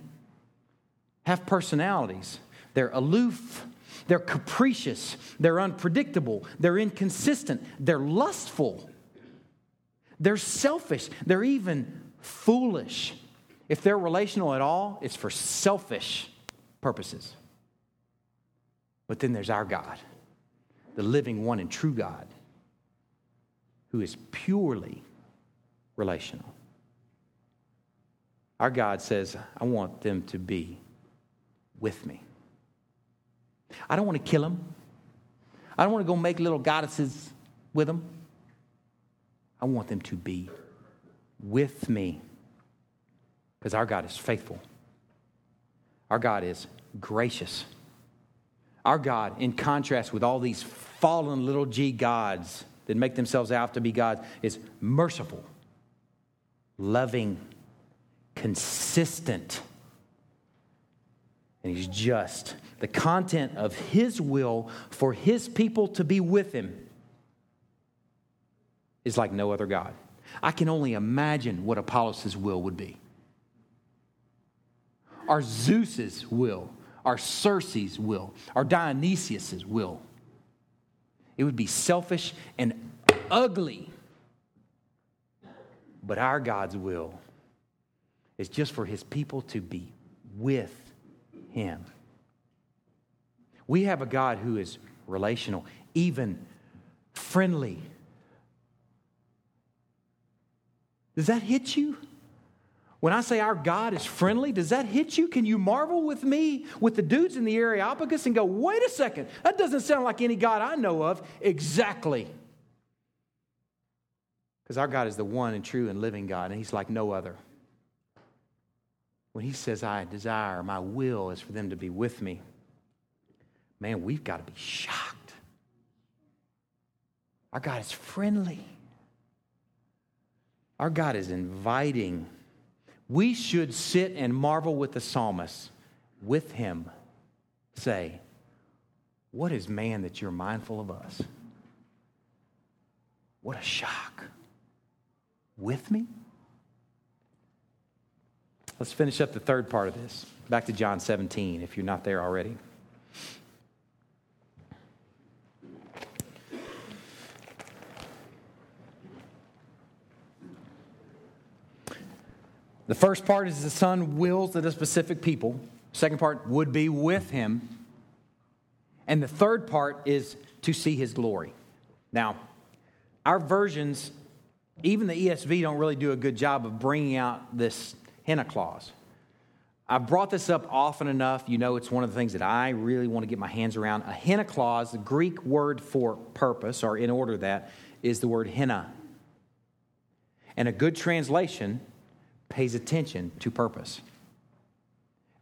have personalities. They're aloof, they're capricious, they're unpredictable, they're inconsistent, they're lustful, they're selfish, they're even foolish. If they're relational at all, it's for selfish purposes. But then there's our God, the living one and true God, who is purely relational. Our God says, I want them to be with me. I don't want to kill them. I don't want to go make little goddesses with them. I want them to be with me. Because our God is faithful, our God is gracious. Our God, in contrast with all these fallen little g gods that make themselves out to be gods, is merciful, loving, consistent, and He's just. The content of His will for His people to be with Him is like no other God. I can only imagine what Apollos' will would be. Our Zeus's will, our Circe's will, our Dionysius's will. It would be selfish and ugly. But our God's will is just for his people to be with him. We have a God who is relational, even friendly Does that hit you? When I say our God is friendly, does that hit you? Can you marvel with me, with the dudes in the Areopagus, and go, wait a second, that doesn't sound like any God I know of? Exactly. Because our God is the one and true and living God, and He's like no other. When He says, I desire, my will is for them to be with me. Man, we've got to be shocked. Our God is friendly. Our God is inviting. We should sit and marvel with the psalmist, with him, say, What is man that you're mindful of us? What a shock. With me? Let's finish up the third part of this. Back to John 17, if you're not there already. The first part is the Son wills that a specific people. Second part would be with him. And the third part is to see his glory. Now, our versions, even the ESV, don't really do a good job of bringing out this hina clause. I've brought this up often enough. You know, it's one of the things that I really want to get my hands around. A hina clause, the Greek word for purpose, or in order that, is the word hina. And a good translation pays attention to purpose.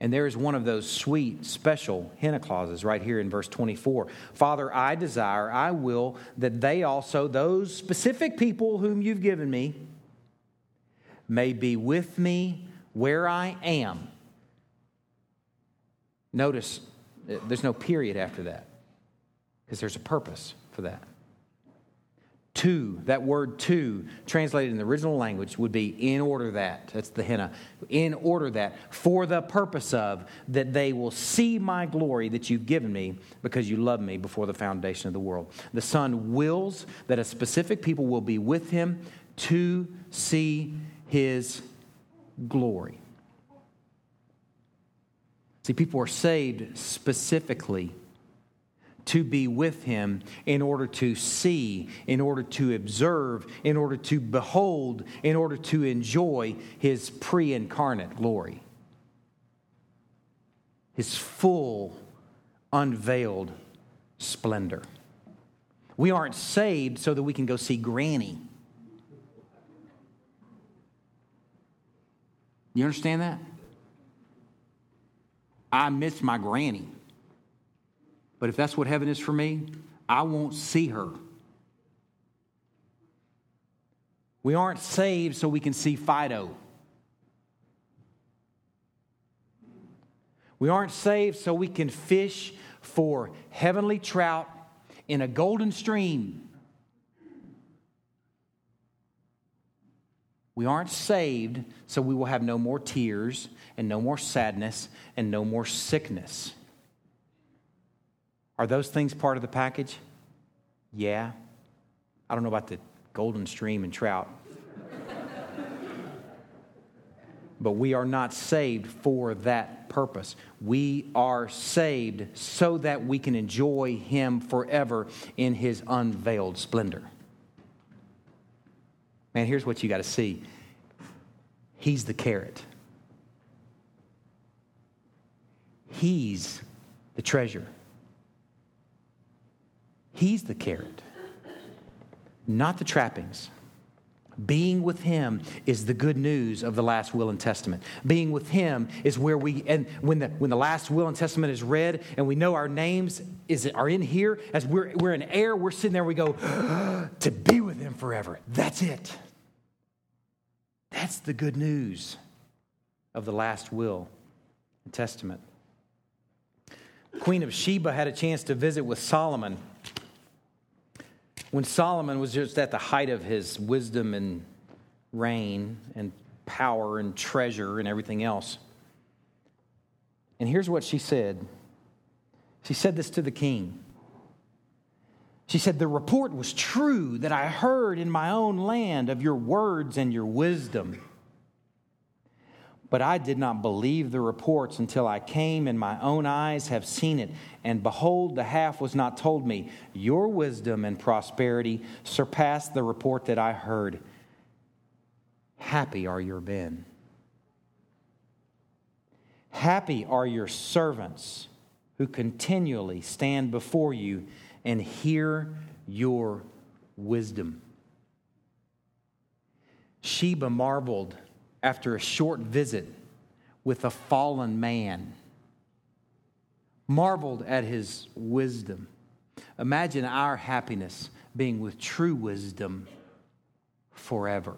And there is one of those sweet, special hina clauses right here in verse 24. Father, I desire, I will that they also, those specific people whom you've given me, may be with me where I am. Notice uh, there's no period after that because there's a purpose for that to, that word to, translated in the original language, would be in order that. That's the hina. In order that, for the purpose of, that they will see my glory that you've given me because you love me before the foundation of the world. The Son wills that a specific people will be with him to see his glory. See, people are saved specifically to be with him in order to see, in order to observe, in order to behold, in order to enjoy his pre incarnate glory. His full, unveiled splendor. We aren't saved so that we can go see Granny. You understand that? I miss my granny. But if that's what heaven is for me, I won't see her. We aren't saved so we can see Fido. We aren't saved so we can fish for heavenly trout in a golden stream. We aren't saved so we will have no more tears and no more sadness and no more sickness. Are those things part of the package? Yeah. I don't know about the golden stream and trout. but we are not saved for that purpose. We are saved so that we can enjoy Him forever in His unveiled splendor. Man, here's what you got to see He's the carrot, He's the treasure. He's the carrot, not the trappings. Being with him is the good news of the last will and testament. Being with him is where we, and when the, when the last will and testament is read and we know our names is, are in here, as we're, we're in heir, we're sitting there, we go, to be with him forever. That's it. That's the good news of the last will and testament. Queen of Sheba had a chance to visit with Solomon when Solomon was just at the height of his wisdom and reign and power and treasure and everything else. And here's what she said She said this to the king. She said, The report was true that I heard in my own land of your words and your wisdom. But I did not believe the reports until I came, and my own eyes have seen it. And behold, the half was not told me. Your wisdom and prosperity surpassed the report that I heard. Happy are your men. Happy are your servants who continually stand before you and hear your wisdom. Sheba marveled after a short visit with a fallen man, marveled at his wisdom. Imagine our happiness being with true wisdom forever.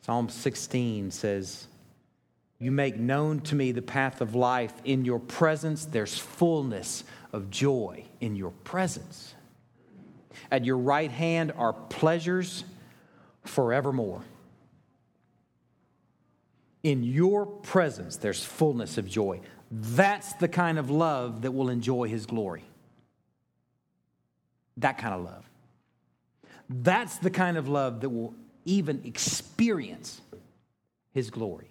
Psalm 16 says, You make known to me the path of life. In your presence, there's fullness of joy in your presence. At your right hand are pleasures forevermore. In your presence, there's fullness of joy. That's the kind of love that will enjoy his glory. That kind of love. That's the kind of love that will even experience his glory.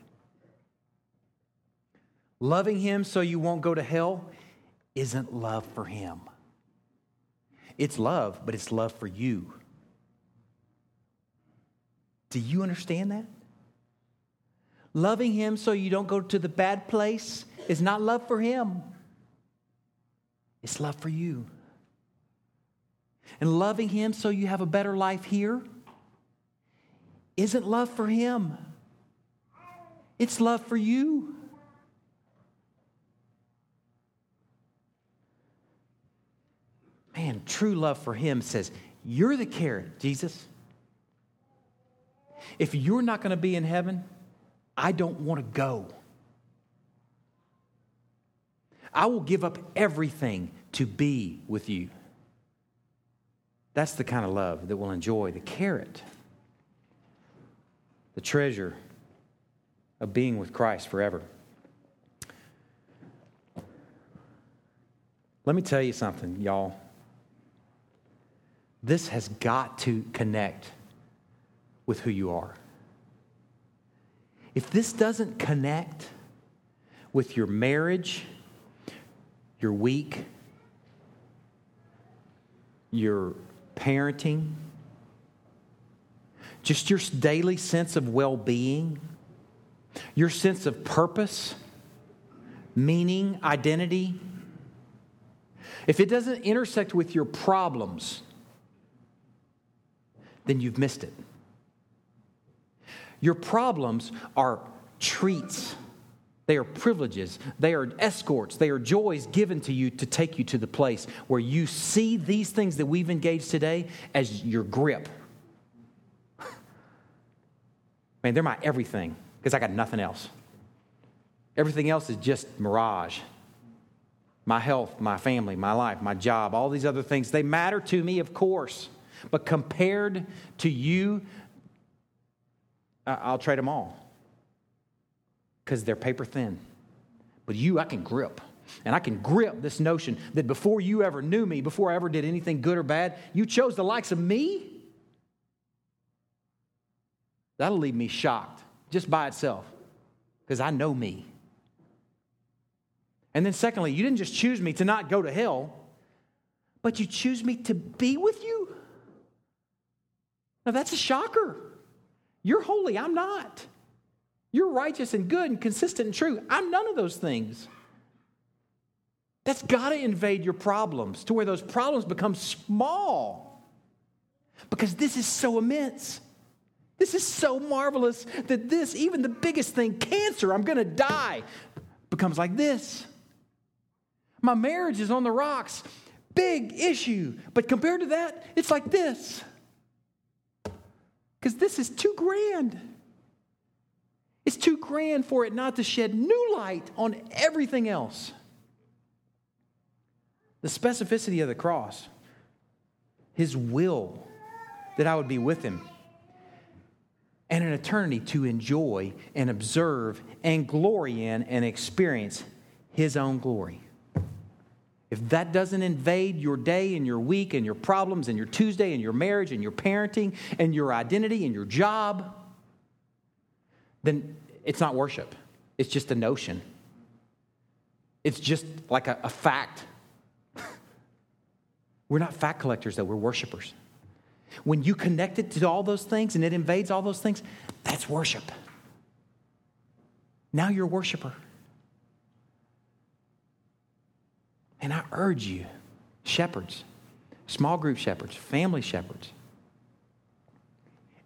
Loving him so you won't go to hell isn't love for him. It's love, but it's love for you. Do you understand that? Loving Him so you don't go to the bad place is not love for Him, it's love for you. And loving Him so you have a better life here isn't love for Him, it's love for you. Man, true love for Him says, You're the carrot, Jesus. If you're not going to be in heaven, I don't want to go. I will give up everything to be with you. That's the kind of love that will enjoy the carrot, the treasure of being with Christ forever. Let me tell you something, y'all. This has got to connect with who you are. If this doesn't connect with your marriage, your week, your parenting, just your daily sense of well being, your sense of purpose, meaning, identity, if it doesn't intersect with your problems, then you've missed it. Your problems are treats. They are privileges. They are escorts. They are joys given to you to take you to the place where you see these things that we've engaged today as your grip. Man, they're my everything because I got nothing else. Everything else is just mirage. My health, my family, my life, my job, all these other things, they matter to me, of course. But compared to you, I'll trade them all because they're paper thin. But you, I can grip. And I can grip this notion that before you ever knew me, before I ever did anything good or bad, you chose the likes of me. That'll leave me shocked just by itself because I know me. And then, secondly, you didn't just choose me to not go to hell, but you choose me to be with you. Now, that's a shocker. You're holy, I'm not. You're righteous and good and consistent and true. I'm none of those things. That's got to invade your problems to where those problems become small. Because this is so immense. This is so marvelous that this, even the biggest thing, cancer, I'm going to die, becomes like this. My marriage is on the rocks, big issue. But compared to that, it's like this because this is too grand. It's too grand for it not to shed new light on everything else. The specificity of the cross, His will that I would be with Him, and an eternity to enjoy and observe and glory in and experience His own glory. If that doesn't invade your day and your week and your problems and your Tuesday and your marriage and your parenting and your identity and your job, then it's not worship. It's just a notion. It's just like a, a fact. we're not fact collectors, though, we're worshipers. When you connect it to all those things and it invades all those things, that's worship. Now you're a worshiper. And I urge you, shepherds, small group shepherds, family shepherds,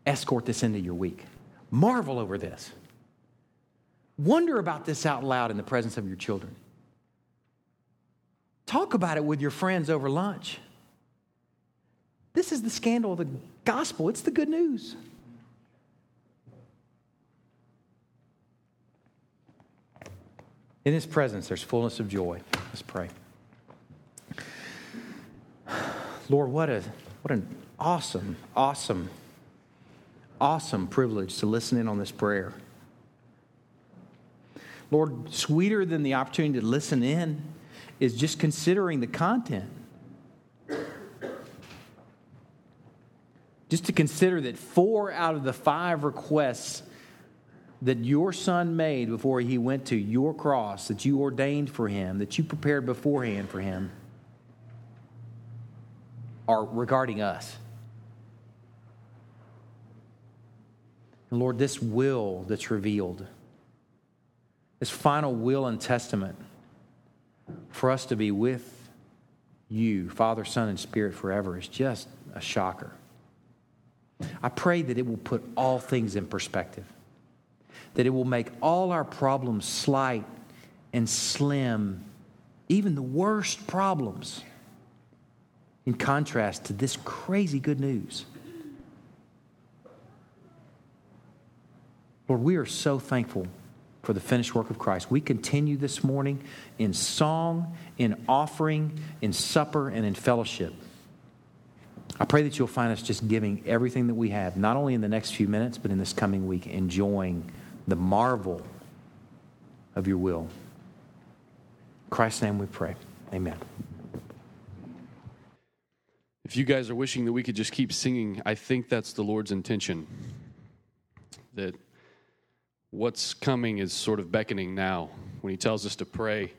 escort this into your week. Marvel over this. Wonder about this out loud in the presence of your children. Talk about it with your friends over lunch. This is the scandal of the gospel, it's the good news. In his presence, there's fullness of joy. Let's pray. Lord, what, a, what an awesome, awesome, awesome privilege to listen in on this prayer. Lord, sweeter than the opportunity to listen in is just considering the content. Just to consider that four out of the five requests that your son made before he went to your cross, that you ordained for him, that you prepared beforehand for him, are regarding us. And Lord, this will that's revealed, this final will and testament for us to be with you, Father, Son, and Spirit forever, is just a shocker. I pray that it will put all things in perspective that it will make all our problems slight and slim, even the worst problems, in contrast to this crazy good news. Lord, we are so thankful for the finished work of Christ. We continue this morning in song, in offering, in supper, and in fellowship. I pray that you'll find us just giving everything that we have, not only in the next few minutes, but in this coming week, enjoying the marvel of your will. In Christ's name we pray. Amen. If you guys are wishing that we could just keep singing, I think that's the Lord's intention. That what's coming is sort of beckoning now. When He tells us to pray,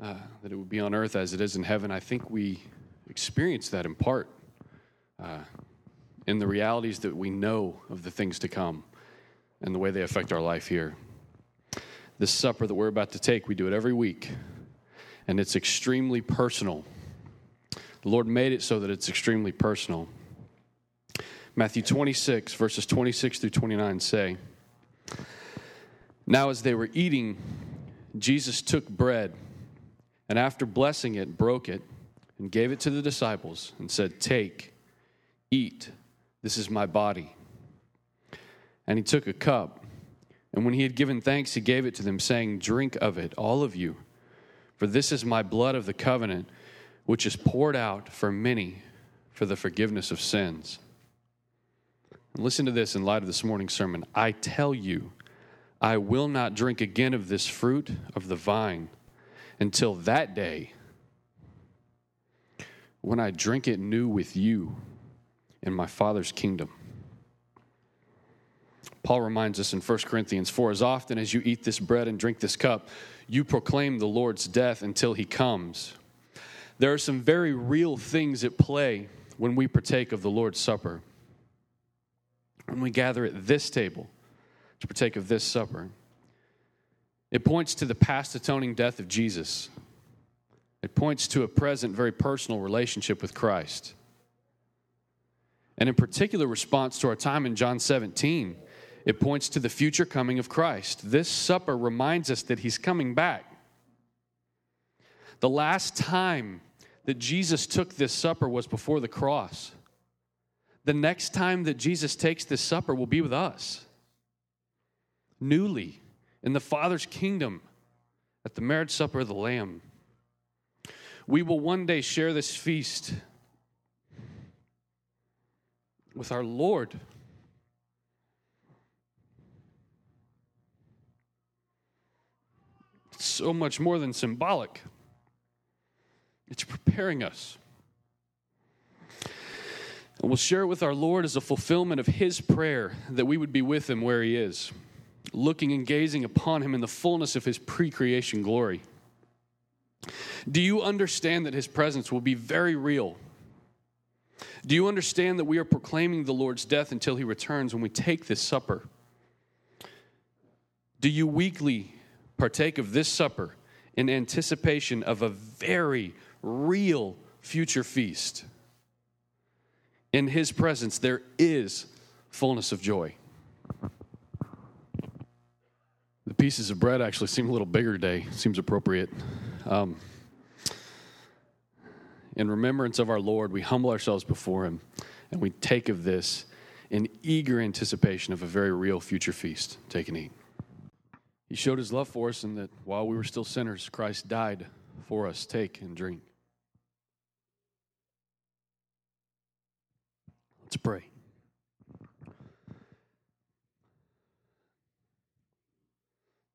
uh, that it would be on earth as it is in heaven, I think we experience that in part uh, in the realities that we know of the things to come and the way they affect our life here. This supper that we're about to take, we do it every week, and it's extremely personal. The Lord made it so that it's extremely personal. Matthew 26, verses 26 through 29 say, Now as they were eating, Jesus took bread, and after blessing it, broke it, and gave it to the disciples, and said, Take, eat, this is my body. And he took a cup, and when he had given thanks, he gave it to them, saying, Drink of it, all of you, for this is my blood of the covenant, which is poured out for many for the forgiveness of sins. And listen to this in light of this morning's sermon. I tell you, I will not drink again of this fruit of the vine until that day when I drink it new with you in my Father's kingdom. Paul reminds us in 1 Corinthians 4 as often as you eat this bread and drink this cup, you proclaim the Lord's death until he comes. There are some very real things at play when we partake of the Lord's Supper. When we gather at this table to partake of this supper, it points to the past atoning death of Jesus. It points to a present, very personal relationship with Christ. And in particular response to our time in John 17, it points to the future coming of Christ. This supper reminds us that he's coming back. The last time that Jesus took this supper was before the cross. The next time that Jesus takes this supper will be with us, newly in the Father's kingdom at the marriage supper of the Lamb. We will one day share this feast with our Lord. so much more than symbolic, it's preparing us. And we'll share it with our Lord as a fulfillment of His prayer that we would be with Him where He is, looking and gazing upon Him in the fullness of His pre creation glory. Do you understand that His presence will be very real? Do you understand that we are proclaiming the Lord's death until He returns when we take this supper? Do you weekly partake of this supper in anticipation of a very real future feast. In his presence, there is fullness of joy. The pieces of bread actually seem a little bigger today. Seems appropriate. Um, in remembrance of our Lord, we humble ourselves before Him and we take of this in eager anticipation of a very real future feast. Take and eat. He showed His love for us, and that while we were still sinners, Christ died for us. Take and drink. Let's pray.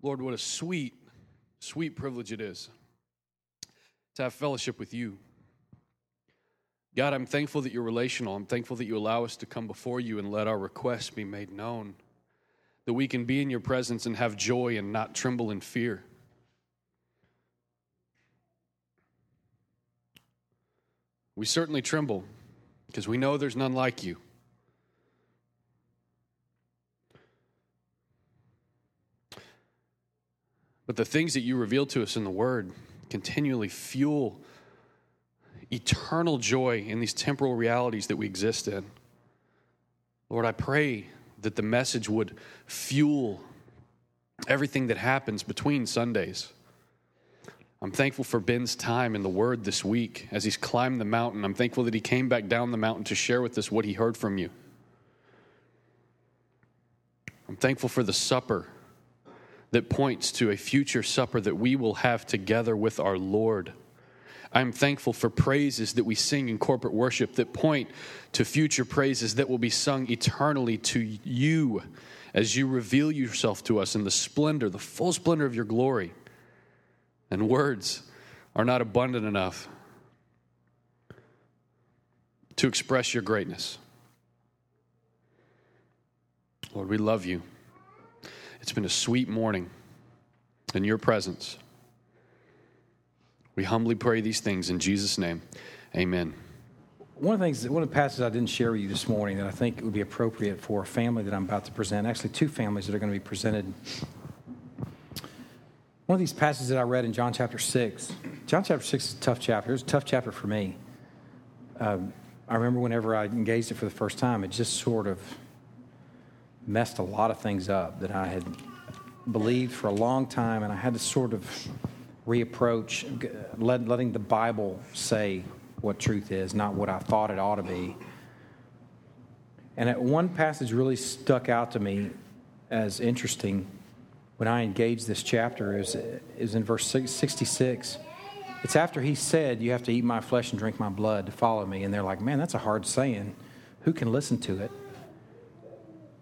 Lord, what a sweet, sweet privilege it is to have fellowship with you. God, I'm thankful that you're relational. I'm thankful that you allow us to come before you and let our requests be made known, that we can be in your presence and have joy and not tremble in fear. We certainly tremble because we know there's none like you. But the things that you reveal to us in the Word continually fuel eternal joy in these temporal realities that we exist in. Lord, I pray that the message would fuel everything that happens between Sundays. I'm thankful for Ben's time in the Word this week as he's climbed the mountain. I'm thankful that he came back down the mountain to share with us what he heard from you. I'm thankful for the supper that points to a future supper that we will have together with our Lord. I'm thankful for praises that we sing in corporate worship that point to future praises that will be sung eternally to you as you reveal yourself to us in the splendor, the full splendor of your glory. And words are not abundant enough to express your greatness. Lord, we love you. It's been a sweet morning in your presence. We humbly pray these things in Jesus' name. Amen. One of the things, one of the passages I didn't share with you this morning that I think would be appropriate for a family that I'm about to present, actually, two families that are going to be presented. One of these passages that I read in John chapter 6, John chapter 6 is a tough chapter. It was a tough chapter for me. Um, I remember whenever I engaged it for the first time, it just sort of messed a lot of things up that I had believed for a long time, and I had to sort of reapproach, let, letting the Bible say what truth is, not what I thought it ought to be. And one passage really stuck out to me as interesting when I engage this chapter is, is in verse 66. It's after he said, You have to eat my flesh and drink my blood to follow me. And they're like, Man, that's a hard saying. Who can listen to it?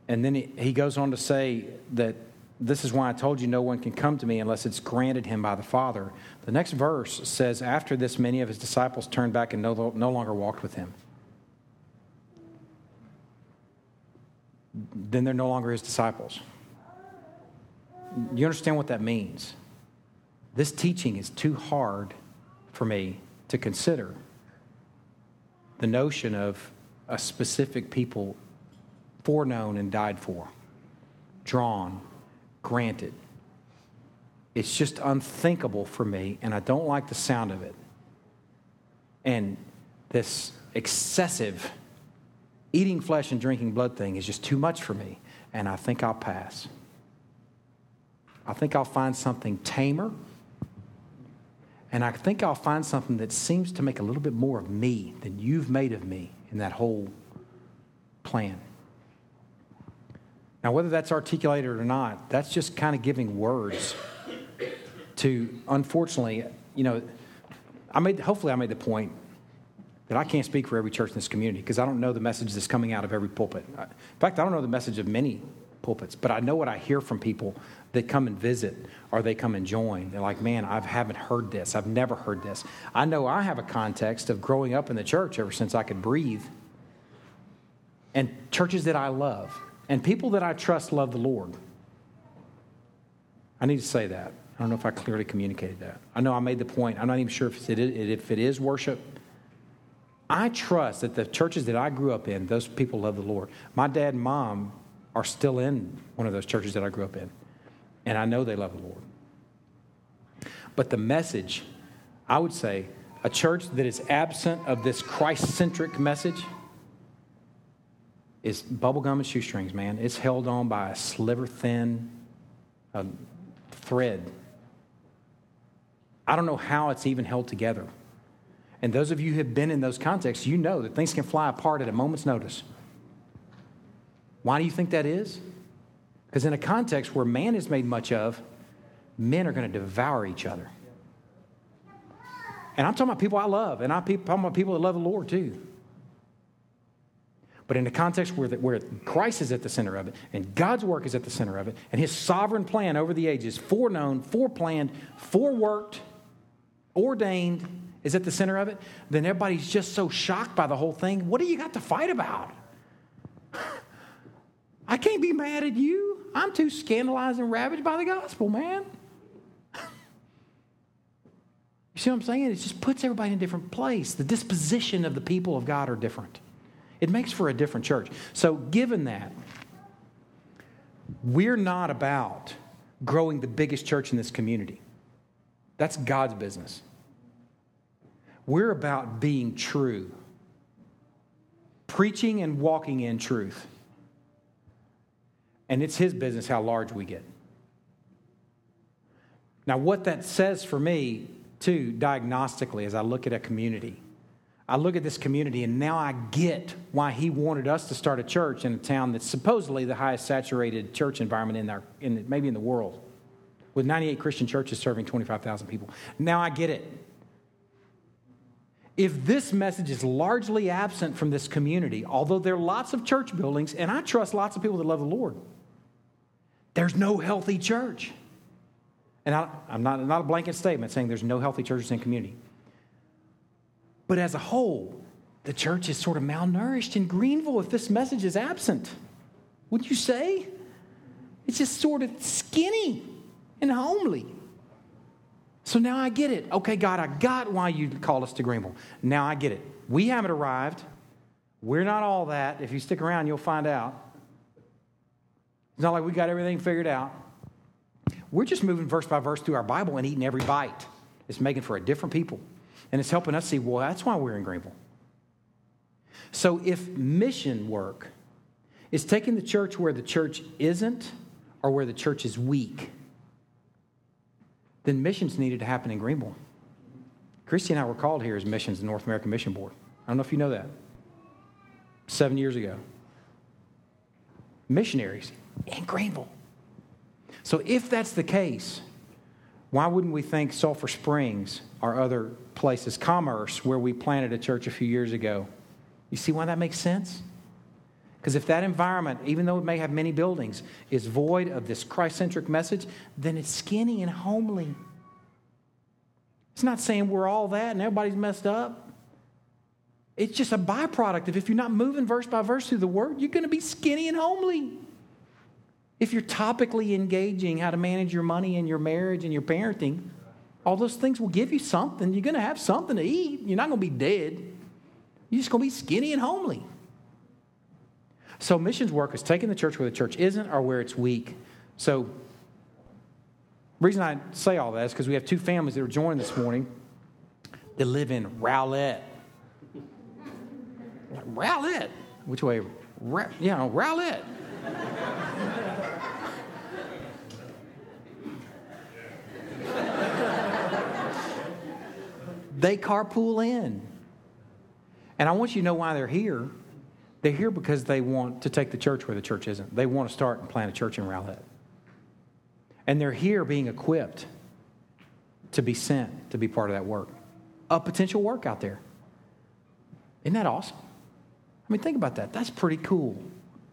And then he, he goes on to say that this is why I told you no one can come to me unless it's granted him by the Father. The next verse says, After this, many of his disciples turned back and no, no longer walked with him. Then they're no longer his disciples. You understand what that means? This teaching is too hard for me to consider. The notion of a specific people foreknown and died for, drawn, granted. It's just unthinkable for me, and I don't like the sound of it. And this excessive eating flesh and drinking blood thing is just too much for me, and I think I'll pass. I think I'll find something tamer, and I think I'll find something that seems to make a little bit more of me than you've made of me in that whole plan. Now, whether that's articulated or not, that's just kind of giving words to, unfortunately, you know, I made, hopefully, I made the point that I can't speak for every church in this community because I don't know the message that's coming out of every pulpit. In fact, I don't know the message of many pulpits, but I know what I hear from people that come and visit or they come and join. They're like, man, I haven't heard this. I've never heard this. I know I have a context of growing up in the church ever since I could breathe and churches that I love and people that I trust love the Lord. I need to say that. I don't know if I clearly communicated that. I know I made the point. I'm not even sure if it is, if it is worship. I trust that the churches that I grew up in, those people love the Lord. My dad and mom are still in one of those churches that I grew up in, and I know they love the Lord. But the message, I would say, a church that is absent of this Christ centric message is bubblegum and shoestrings, man. It's held on by a sliver thin, thread. I don't know how it's even held together. And those of you who have been in those contexts, you know that things can fly apart at a moment's notice. Why do you think that is? Because in a context where man is made much of, men are going to devour each other. And I'm talking about people I love, and I'm talking about people that love the Lord too. But in a context where, the, where Christ is at the center of it, and God's work is at the center of it, and his sovereign plan over the ages, foreknown, foreplanned, foreworked, ordained, is at the center of it, then everybody's just so shocked by the whole thing. What do you got to fight about? I can't be mad at you. I'm too scandalized and ravaged by the gospel, man. You see what I'm saying? It just puts everybody in a different place. The disposition of the people of God are different. It makes for a different church. So, given that, we're not about growing the biggest church in this community. That's God's business. We're about being true, preaching and walking in truth. And it's His business how large we get. Now, what that says for me, too, diagnostically, as I look at a community, I look at this community and now I get why he wanted us to start a church in a town that's supposedly the highest saturated church environment in, our, in maybe in the world, with 98 Christian churches serving 25,000 people. Now I get it. If this message is largely absent from this community, although there are lots of church buildings, and I trust lots of people that love the Lord, there's no healthy church. And I, am not, not a blanket statement saying there's no healthy churches in community. But as a whole, the church is sort of malnourished in Greenville if this message is absent. Would you say? It's just sort of skinny and homely. So now I get it. Okay, God, I got why you called us to Greenville. Now I get it. We haven't arrived. We're not all that. If you stick around, you'll find out. It's not like we got everything figured out. We're just moving verse by verse through our Bible and eating every bite. It's making for a different people. And it's helping us see, well, that's why we're in Greenville. So if mission work is taking the church where the church isn't or where the church is weak, then missions needed to happen in Greenville. Christy and I were called here as missions, the North American Mission Board. I don't know if you know that. Seven years ago. Missionaries in Greenville. So if that's the case, why wouldn't we think Sulphur Springs or other places, Commerce, where we planted a church a few years ago? You see why that makes sense? Because if that environment, even though it may have many buildings, is void of this Christ centric message, then it's skinny and homely. It's not saying we're all that and everybody's messed up. It's just a byproduct of if you're not moving verse by verse through the word, you're going to be skinny and homely. If you're topically engaging how to manage your money and your marriage and your parenting, all those things will give you something. You're going to have something to eat. You're not going to be dead. You're just going to be skinny and homely. So, missions work is taking the church where the church isn't or where it's weak. So, the reason I say all that is because we have two families that are joining this morning that live in Rowlett. Rowlett? Which way? Ra- yeah, Rowlett. they carpool in. And I want you to know why they're here. They're here because they want to take the church where the church isn't. They want to start and plant a church in Rowlett. And they're here being equipped to be sent to be part of that work. A potential work out there. Isn't that awesome? I mean, think about that. That's pretty cool.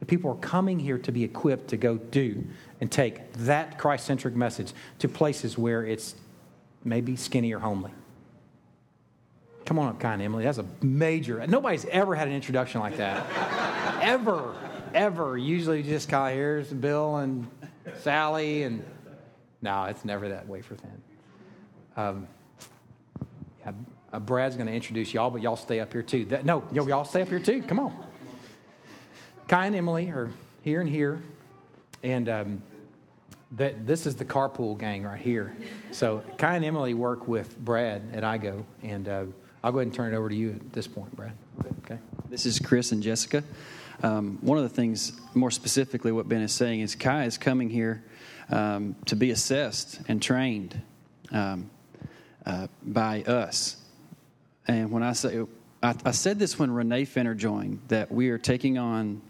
The people are coming here to be equipped to go do and take that Christ centric message to places where it's maybe skinny or homely. Come on up, Kai and Emily. That's a major. Nobody's ever had an introduction like that. ever, ever. Usually just kind of here's Bill and Sally, and no, it's never that way for them. Um, yeah, Brad's going to introduce y'all, but y'all stay up here too. That, no, y'all stay up here too. Come on. Kai and Emily are here and here, and um, that this is the carpool gang right here. So Kai and Emily work with Brad at IGO, and uh, I'll go ahead and turn it over to you at this point, Brad. Okay. This is Chris and Jessica. um, one of the things, more specifically, what Ben is saying is Kai is coming here um, to be assessed and trained um, uh, by us. And when I say, I, I, said this when Renee Fenner joined, that we are taking on,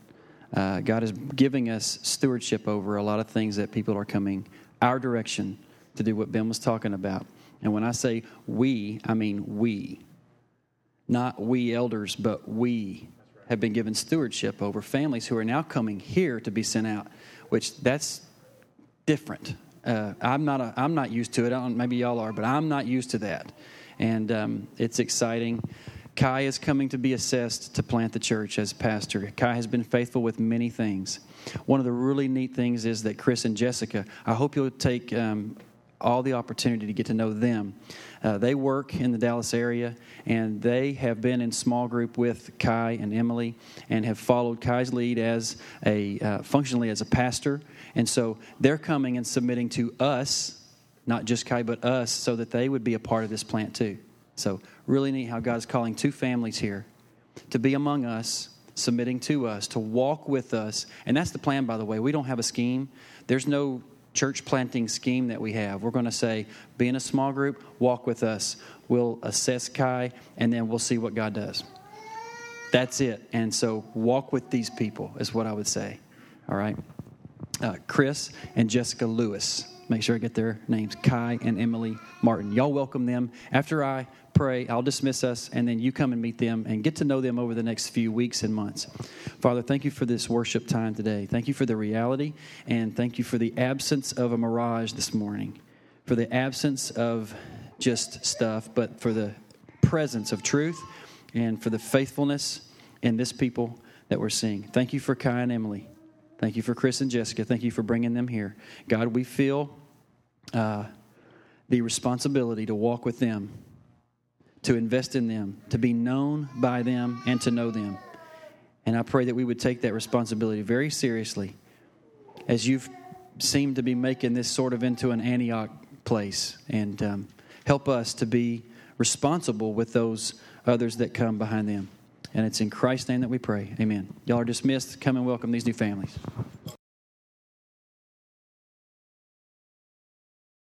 uh, God is giving us stewardship over a lot of things that people are coming our direction to do what Ben was talking about. And when I say we, I mean we. Not we elders, but we have been given stewardship over families who are now coming here to be sent out, which that's different. Uh, I'm not a, I'm not used to it. maybe y'all are, but I'm not used to that, and um, it's exciting. Kai is coming to be assessed to plant the church as pastor. Kai has been faithful with many things. One of the really neat things is that Chris and Jessica. I hope you'll take um, all the opportunity to get to know them. Uh, they work in the Dallas area, and they have been in small group with Kai and Emily, and have followed Kai's lead as a uh, functionally as a pastor. And so they're coming and submitting to us, not just Kai, but us, so that they would be a part of this plant too. So really neat how God's calling two families here to be among us submitting to us, to walk with us. And that's the plan, by the way. We don't have a scheme. There's no church planting scheme that we have. We're going to say, be in a small group, walk with us. We'll assess Kai, and then we'll see what God does. That's it. And so, walk with these people, is what I would say. All right? Uh, Chris and Jessica Lewis. Make sure I get their names Kai and Emily Martin. Y'all welcome them. After I pray, I'll dismiss us, and then you come and meet them and get to know them over the next few weeks and months. Father, thank you for this worship time today. Thank you for the reality, and thank you for the absence of a mirage this morning, for the absence of just stuff, but for the presence of truth and for the faithfulness in this people that we're seeing. Thank you for Kai and Emily. Thank you for Chris and Jessica. Thank you for bringing them here. God, we feel uh, the responsibility to walk with them, to invest in them, to be known by them, and to know them. And I pray that we would take that responsibility very seriously as you've seemed to be making this sort of into an Antioch place and um, help us to be responsible with those others that come behind them. And it's in Christ's name that we pray. Amen. Y'all are dismissed. Come and welcome these new families.